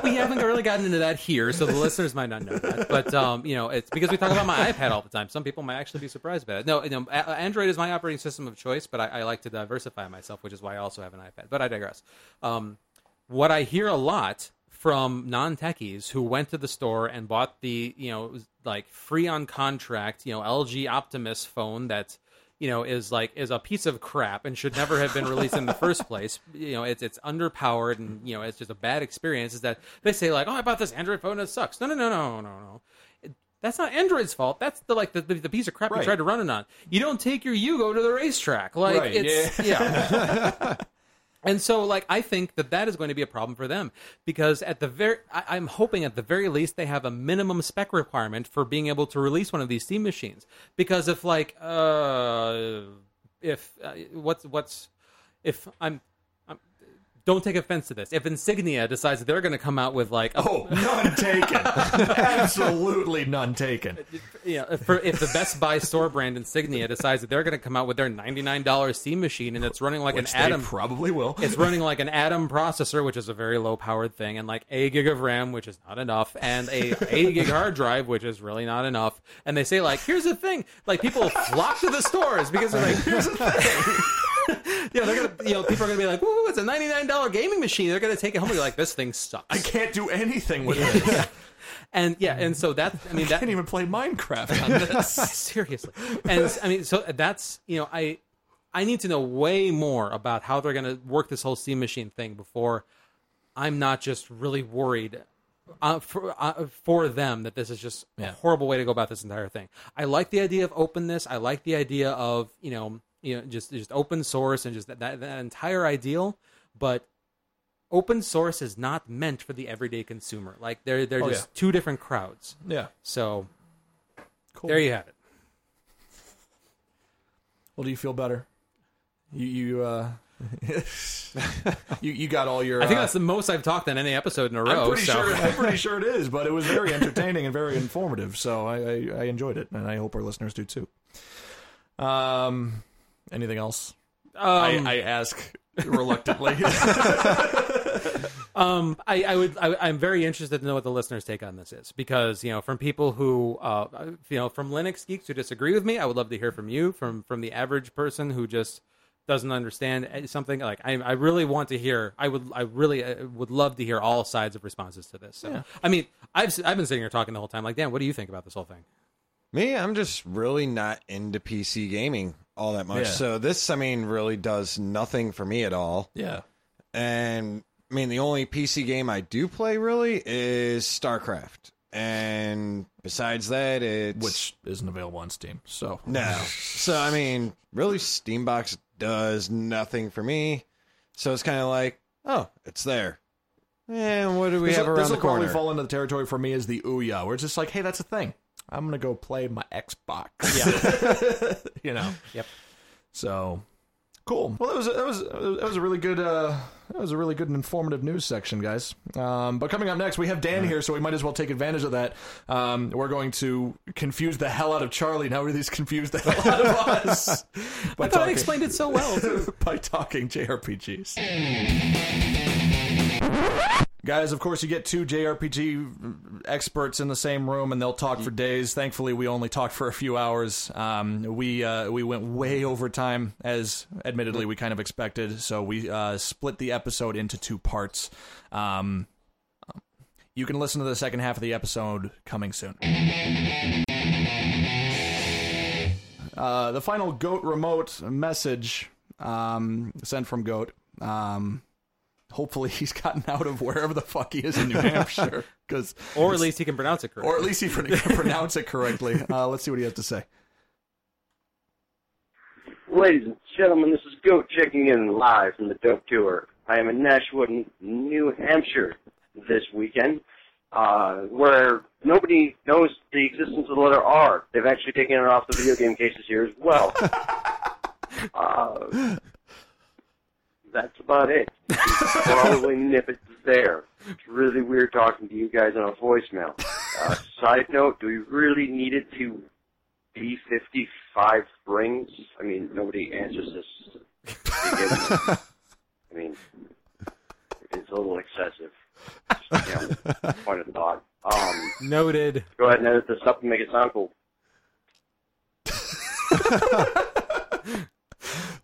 We haven't really gotten into that here, so the listeners might not know that. But um, you know, it's because we talk about my iPad all the time. Some people might actually be surprised by it. No, you know, A- Android is my operating system of choice, but I, I like to diversify myself, which is why I also have an iPad. But I digress. Um, what I hear a lot from non-techies who went to the store and bought the you know like free on contract you know LG Optimus phone that you know is like is a piece of crap and should never have been released in the first place you know it's it's underpowered and you know it's just a bad experience is that they say like oh I bought this Android phone and it sucks no no no no no no that's not Android's fault. That's the like the, the, the piece of crap you tried to run it on. You don't take your Yugo to the racetrack. Like Right, it's yeah. And so, like, I think that that is going to be a problem for them because at the very, I, I'm hoping at the very least they have a minimum spec requirement for being able to release one of these Steam machines. Because if, like, uh, if uh, what's what's if I'm don't take offense to this. If Insignia decides that they're going to come out with like, a, Oh, none taken. Absolutely none taken. Yeah, if, for, if the Best Buy store brand Insignia decides that they're going to come out with their ninety nine dollars Steam machine and it's running like Which an Atom, probably will. it's running like an Atom processor, which is a very low powered thing, and like a gig of RAM, which is not enough, and a eighty gig hard drive, which is really not enough. And they say like, here's the thing, like people flock to the stores because they're like, here's the thing. you know, they're gonna, you know, people are gonna be like, "Ooh, it's a ninety nine dollar gaming machine." They're gonna take it home and be like, "This thing sucks." I can't do anything with this. and yeah, and so that, I mean, I that can't even play Minecraft on this. seriously and i mean so that's you know i i need to know way more about how they're going to work this whole steam machine thing before i'm not just really worried uh, for uh, for them that this is just a horrible way to go about this entire thing i like the idea of openness i like the idea of you know you know just just open source and just that, that, that entire ideal but open source is not meant for the everyday consumer like they're they're Oh, just yeah. two different crowds Yeah. so Cool. there you have it Well, do you feel better? You you uh you you got all your I think uh, that's the most I've talked on any episode in a row. I'm pretty so. sure I'm pretty sure it is, but it was very entertaining and very informative, so I, I, I enjoyed it and I hope our listeners do too. Um anything else? Um, I, I ask reluctantly. um, I, I would, I, I'm very interested to know what the listeners' take on this is because you know, from people who, uh, you know, from Linux geeks who disagree with me, I would love to hear from you. From from the average person who just doesn't understand something, like I, I really want to hear. I would, I really uh, would love to hear all sides of responses to this. So, Yeah. I mean, I've I've been sitting here talking the whole time. Like, Dan, what do you think about this whole thing? Me, I'm just really not into PC gaming all that much. Yeah. So this, I mean, really does nothing for me at all. yeah. And I mean, the only PC game I do play really is StarCraft. And besides that, it's Which isn't available on Steam. So no. So I mean, really, Steambox does nothing for me. So it's kind of like, oh, it's there. And what do we This have will- around this will probably fall into the territory for me as the Ouya, where it's just like, hey, that's a thing. I'm gonna go play my Xbox. Yeah. you know. Yep. So cool. Well, that was that was that was a really good uh, that was a really good and informative news section, guys. Um, but coming up next, we have Dan here, so we might as well take advantage of that. Um, we're going to confuse the hell out of Charlie. Now he's confused the hell out of us I thought I explained it so well. by talking JRPGs. Guys, of course, you get two JRPG experts in the same room, and they'll talk for days. Thankfully, we only talked for a few hours. Um, we uh, we went way over time, as admittedly we kind of expected. So we uh, split the episode into two parts. Um, you can listen to the second half of the episode coming soon. Uh, the final Goat remote message um, sent from Goat. Um, hopefully, he's gotten out of wherever the fuck he is in New Hampshire, because or at least he can pronounce it correctly. or at least he can pronounce it correctly. Uh, let's see what he has to say. Ladies and gentlemen, this is Goat checking in live from the Dope Tour. I am in Nashua, New Hampshire this weekend, uh, where nobody knows the existence of the letter R. They've actually taken it off the video game cases here as well. uh, that's about it. Probably nip it there. It's really weird talking to you guys on a voicemail. Uh, side note, do we really need it to be 55 rings? I mean, nobody answers this. I mean, it's a little excessive. Just, you know, point of thought. Um, Noted. go ahead and edit this up and make it sound cool.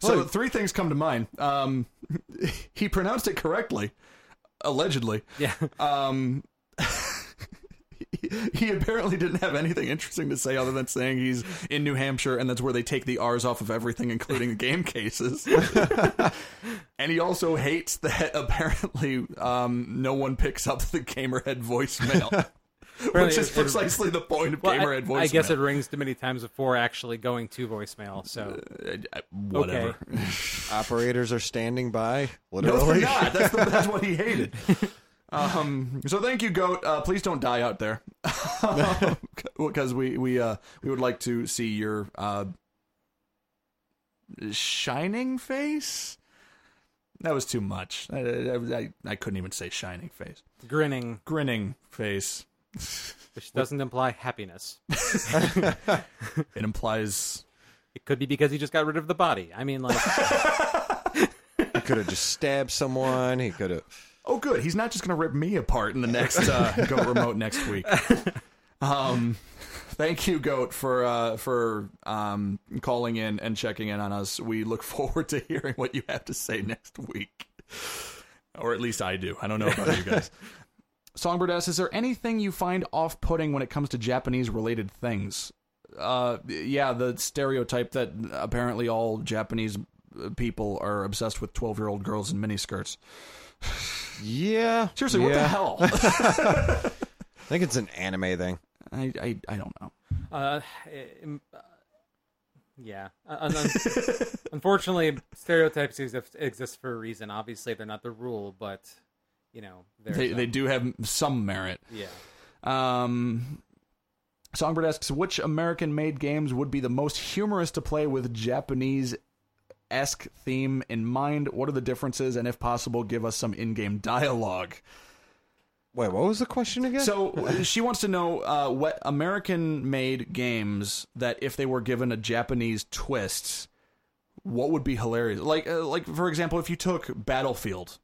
So three things come to mind. Um, he pronounced it correctly, allegedly. Yeah. Um, he, apparently didn't have anything interesting to say other than saying he's in New Hampshire and that's where they take the R's off of everything, including game cases. and he also hates that apparently um, no one picks up the Gamerhead voicemail. Which is it- it- precisely the point of Well, Gamerhead I, voicemail. I guess it rings too many times before actually going to voicemail. So Uh, whatever. Operators are standing by. No, they're Literally. not. That's, the, that's what he hated. Um, so thank you, Goat. Uh, please don't die out there, because we we uh, we would like to see your uh, shining face. That was too much. I, I, I, I couldn't even say shining face. Grinning, Grinning face. Which doesn't imply happiness. It implies It could be because he just got rid of the body. I mean, like, He could have just stabbed someone. He could have. Oh, good. He's not just going to rip me apart in the next uh, Goat remote next week. Um, thank you, Goat, for uh, for um, calling in and checking in on us. We look forward to hearing what you have to say next week, or at least I do. I don't know about you guys. Songbird asks, "Is there anything you find off-putting when it comes to Japanese-related things?" Uh, yeah, the stereotype that apparently all Japanese uh, people are obsessed with twelve-year-old girls in miniskirts. Yeah. Seriously, what the hell? I think it's an anime thing. I, I I don't know. uh, um, uh, yeah. Uh, un- un- unfortunately, stereotypes exist, exist for a reason. Obviously, they're not the rule, but you know, They they do have some merit. Yeah. Um, Songbird asks, which American-made games would be the most humorous to play with Japanese esque theme in mind? What are the differences, and if possible, give us some in-game dialogue. Wait, what was the question again? So she wants to know uh, what American-made games that, if they were given a Japanese twist, what would be hilarious? Like, uh, like for example, if you took Battlefield.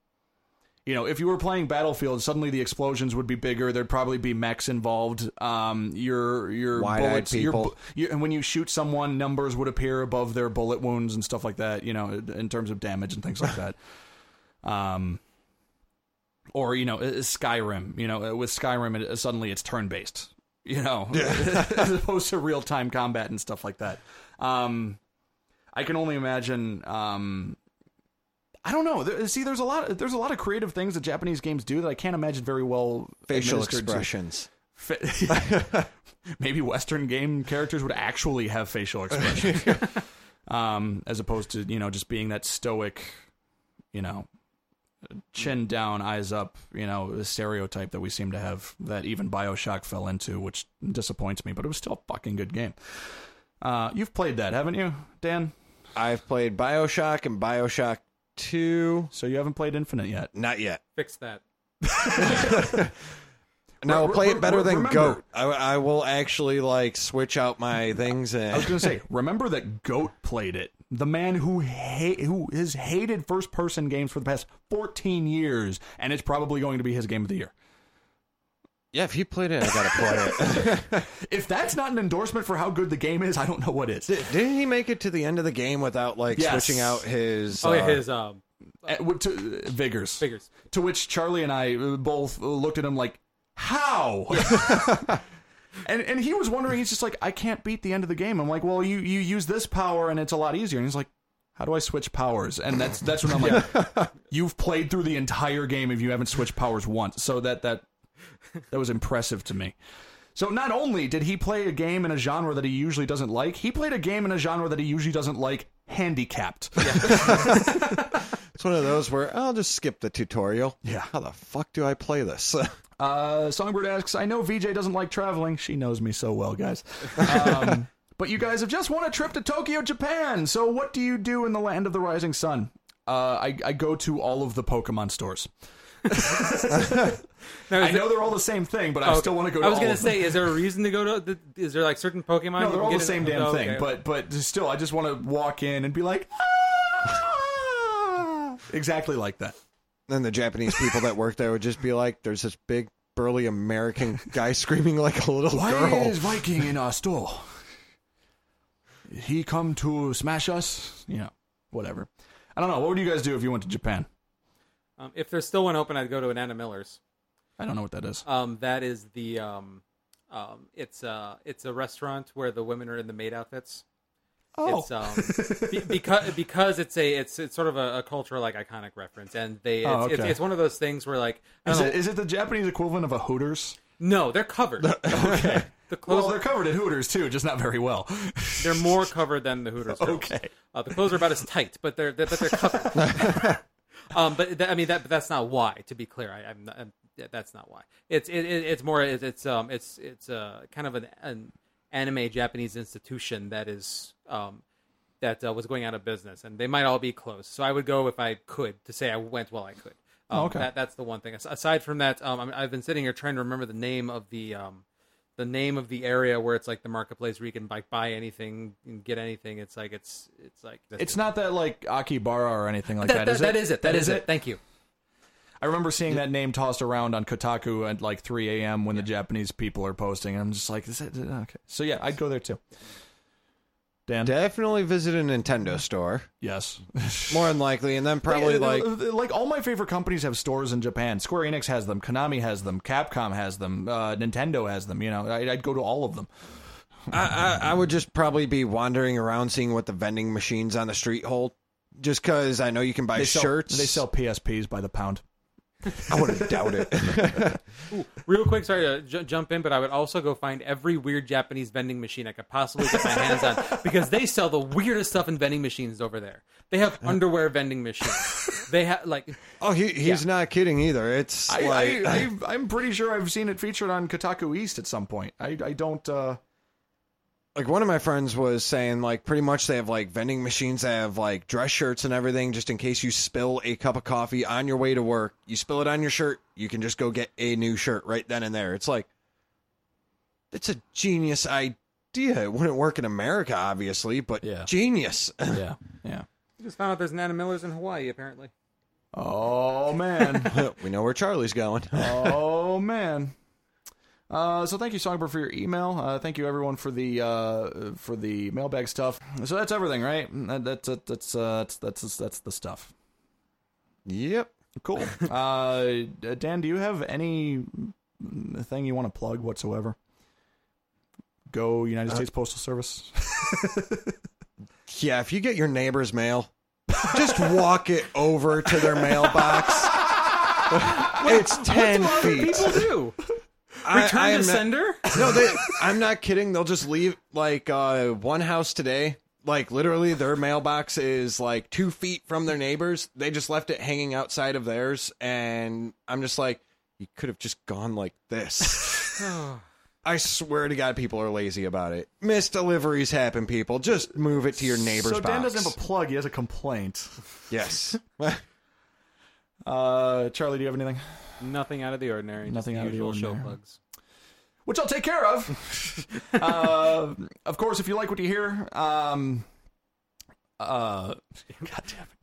You know, if you were playing Battlefield, suddenly the explosions would be bigger. There'd probably be mechs involved. Um, your your Wide-eyed bullets, your, people. bu- you, and when you shoot someone, numbers would appear above their bullet wounds and stuff like that. You know, in terms of damage and things like that. Um, or you know, uh, Skyrim. You know, uh, with Skyrim, it, suddenly it's turn based. You know, as opposed to real time combat and stuff like that. Um, I can only imagine. Um, I don't know. There, see, there's a lot. There's a lot of creative things that Japanese games do that I can't imagine very well facial expressions. Fa- Maybe Western game characters would actually have facial expressions, um, as opposed to you know just being that stoic, you know, chin down, eyes up, you know, stereotype that we seem to have that even Bioshock fell into, which disappoints me. But it was still a fucking good game. Uh, you've played that, haven't you, Dan? I've played Bioshock and Bioshock 2. So you haven't played Infinite yet. Not yet. Fix that. Now I'll Re- play re- it better re- than remember- Goat. I, I will actually like switch out my things I and was gonna say, remember that Goat played it. The man who ha- who has hated first person games for the past 14 years, and it's probably going to be his game of the year. Yeah, if he played it, I gotta play it. If that's not an endorsement for how good the game is, I don't know what is. Didn't he make it to the end of the game without like Yes. switching out his? Oh, yeah, uh, his um, Uh, to, uh, Vigors. figures. To which Charlie and I uh, both looked at him like, "How?" and and he was wondering. He's just like, "I can't beat the end of the game." I'm like, "Well, you you use this power, and it's a lot easier." And he's like. How do I switch powers? And that's that's when I'm like, you've played through the entire game if you haven't switched powers once. So that that that was impressive to me. So not only did he play a game in a genre that he usually doesn't like, he played a game in a genre that he usually doesn't like, handicapped. It's one of those where I'll just skip the tutorial. Yeah. How the fuck do I play this? Uh, Songbird asks, I know VJ doesn't like traveling. She knows me so well, guys. Um, but you guys have just won a trip to Tokyo, Japan. So what do you do in the land of the rising sun? Uh, I, I go to all of the Pokemon stores. Now, I is know they're all the same thing, but I still want to go to I was all gonna of them. say, is there a reason to go to? The, is there like certain Pokemon? No, you they're can all the get in- same damn oh, thing, okay. but but still, I just want to walk in and be like, "Ah!" exactly like that. then the Japanese people that work there would just be like, "There's this big burly American guy screaming like a little Why girl." is Viking in our store? He come to smash us? You know, whatever. I don't know. What would you guys do if you went to Japan? Um, if there's still one open, I'd go to an Anna Miller's. I don't know what that is. Um, that is the um, um, it's uh, it's a restaurant where the women are in the maid outfits. Oh, It's um, be, because because it's a it's it's sort of a, a cultural like iconic reference, and they it's, Oh, it's, okay. it's one of those things where like I is don't it know- is it the Japanese equivalent of a Hooters? no, they're covered. Okay. the Well, they're covered in Hooters too, just not very well. they're more covered than the Hooters. girls. Okay. uh, the clothes are about as tight, but they're, they're but they're covered. Um, but that, I mean that but that's not why. To be clear, I, I'm, not, I'm that's not why. It's it, it, it's more it's, it's um it's it's uh kind of an, an anime Japanese institution that is um that uh, was going out of business, and they might all be closed. So I would go if I could to say I went while I could. Um, Oh, okay. That, that's the one thing. As- Aside from that, um, I mean, I've been sitting here trying to remember the name of the um, the name of the area where it's like the marketplace where you can like buy anything and get anything. It's like it's it's like It's not that like Akibara or anything like that, that. that, is that it? is it. That is it. Thank you. I remember seeing that name tossed around on Kotaku at like 3 a.m. when the Japanese people are posting. And I'm just like, is that okay? So yeah, I'd go there too. Dan, Definitely visit a Nintendo store, yes. more than likely, and then probably like uh, like all my favorite companies have stores in Japan. Square Enix has them, Konami has them, Capcom has them, uh, Nintendo has them. You know, I, I'd go to all of them. I, I, I would just probably be wandering around seeing what the vending machines on the street hold. Just because I know you can buy They sell, shirts. They sell PSPs by the pound. I wouldn't doubt it. Real quick, sorry to j- jump in, but I would also go find every weird Japanese vending machine I could possibly get my hands on because they sell the weirdest stuff in vending machines over there. They have underwear vending machines. They have like oh, he, he's not kidding either. It's I, like I, I, I'm pretty sure I've seen it featured on Kotaku East at some point. I, I don't. Uh, like one of my friends was saying like pretty much they have like vending machines that have like dress shirts and everything just in case you spill a cup of coffee on your way to work you spill it on your shirt you can just go get a new shirt right then and there it's like it's a genius idea it wouldn't work in america obviously but Yeah. genius yeah, yeah. I just found out there's Anna Millers in Hawaii apparently. Oh man. we know where charlie's going oh man. Uh, so thank you, Songbird, for your email. Uh, thank you, everyone, for the uh, for the mailbag stuff. So that's everything, right? That, that's that's uh, that's that's that's the stuff. yep Cool. uh, Dan, do you have any thing you want to plug whatsoever? Go United States Postal Service. yeah if you get your neighbor's mail just walk it over to their mailbox it's 10 feet People do. I- Return I to am not- sender. No, they, I'm not kidding. They'll just leave like uh, one house today. Like literally, their mailbox is like two feet from their neighbors. They just left it hanging outside of theirs, and I'm just like, you could have just gone like this. I swear to God, people are lazy about it. Missed deliveries happen, people. Just move it to your neighbor's so Dan box. doesn't have a plug; he has a complaint. yes. Uh, Charlie, do you have anything? Nothing out of the ordinary. Nothing just out of the usual show plugs. which I'll take care of. uh, of course, if you like what you hear, um, uh, God damn it.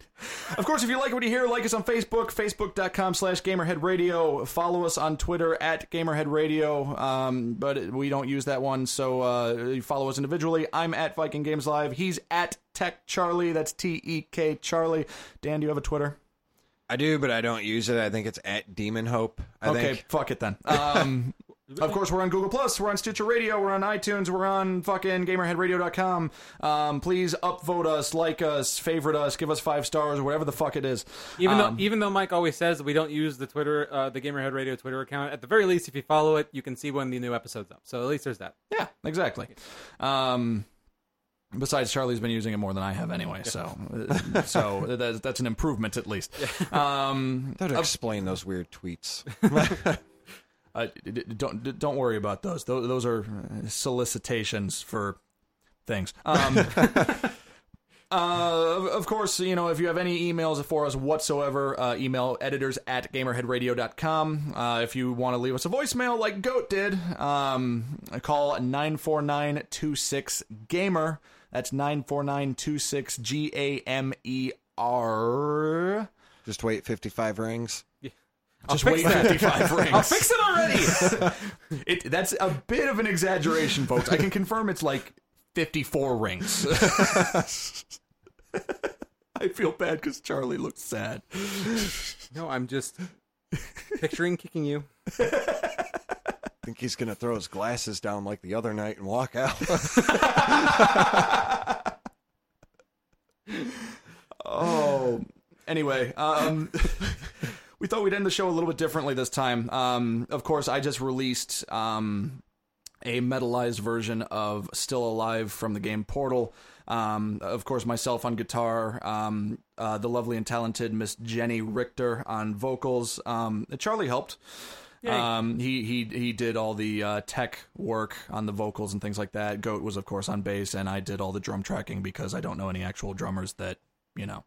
Of course, if you like what you hear, like us on Facebook, facebook.com slash gamerheadradio. Follow us on Twitter at gamerheadradio, um, but we don't use that one, so uh, you follow us individually. I'm at Viking Games Live. He's at Tek Charlie. That's T-E-K Charlie. Dan, do you have a Twitter? I do, but I don't use it. I think it's at Demon Hope. I okay, think. fuck it then. Um, of course, we're on Google Plus, we're on Stitcher Radio, we're on iTunes, we're on fucking GamerHeadRadio.com. Um, please upvote us, like us, favorite us, give us five stars, or whatever the fuck it is. Even Um, though even though Mike always says we don't use the Twitter, uh, the Gamerhead Radio Twitter account, at the very least, if you follow it, you can see when the new episode's up. So at least there's that. yeah, exactly. Um, besides, Charlie's been using it more than I have anyway, so uh, so that's, that's an improvement at least. Um, That would explain those weird tweets. Uh, d- d- don't don't worry about those. Those, those are uh, solicitations for things. Um, uh, of- of course, you know if you have any emails for us whatsoever, uh, email editors at gamerheadradio.com. Uh, if you want to leave us a voicemail like Goat did, um, call nine four nine two six gamer. That's nine four nine two six G A M E R. Just wait 55 rings. Just fix wait that. 55 rings. I'll fix it already. It, that's a bit of an exaggeration, folks. I can confirm it's like 54 rings. I feel bad because Charlie looks sad. no, I'm just picturing kicking you. Think he's gonna throw his glasses down like the other night and walk out. Oh, anyway, um, we thought we'd end the show a little bit differently this time. Um, of course, I just released um, a metalized version of Still Alive from the game Portal. Um, of course, myself on guitar, um, uh, the lovely and talented Miss Jenny Richter on vocals. Um, Charlie helped. Um, he he he did all the uh, tech work on the vocals and things like that. Goat was of course on bass, and I did all the drum tracking because I don't know any actual drummers that you know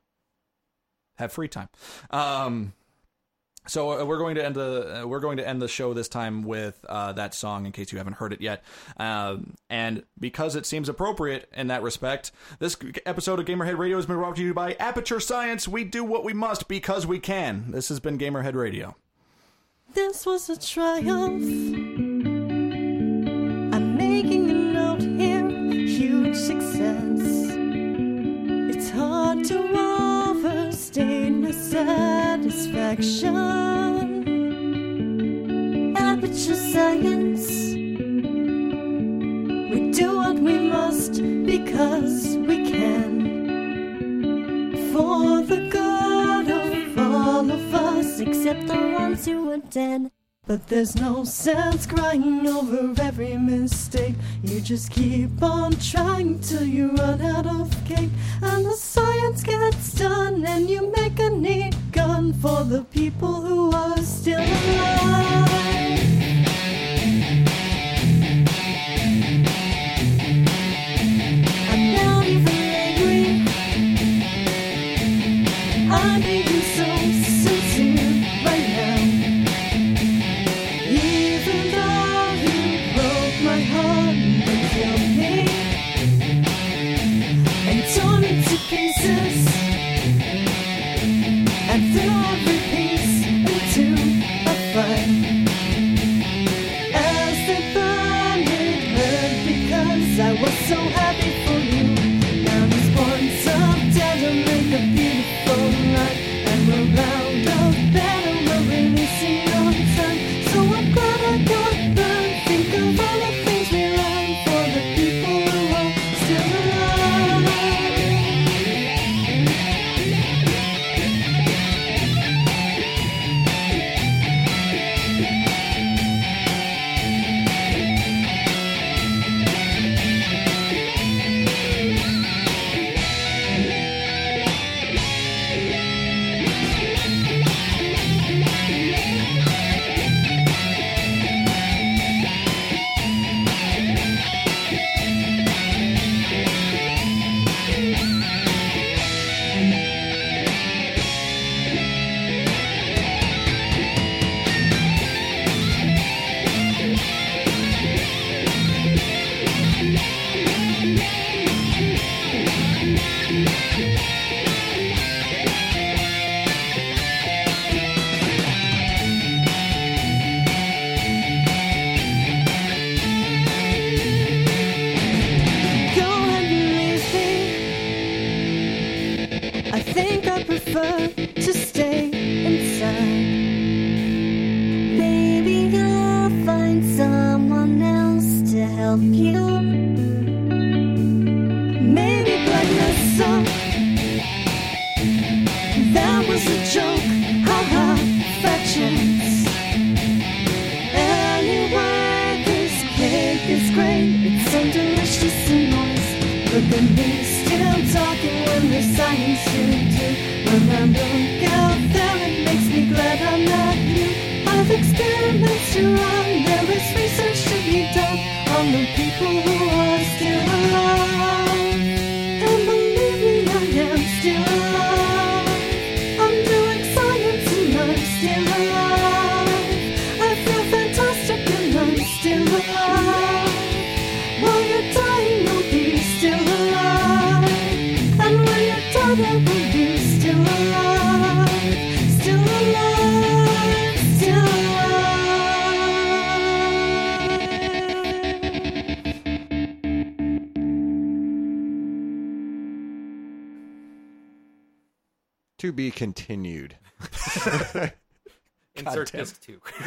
have free time. Um, so uh, we're going to end the uh, we're going to end the show this time with uh, that song in case you haven't heard it yet, um, and because it seems appropriate in that respect, this episode of Gamerhead Radio has been brought to you by Aperture Science. We do what we must because we can. This has been Gamerhead Radio. This was a triumph. I'm making a note here, huge success. It's hard to overstate my satisfaction. Aperture science. We do what we must because we can. For the good all of us, except the ones who are dead. But there's no sense crying over every mistake. You just keep on trying till you run out of cake. And the science gets done, and you make a neat gun for the people who are still alive. Continued. Insert damn. disc two.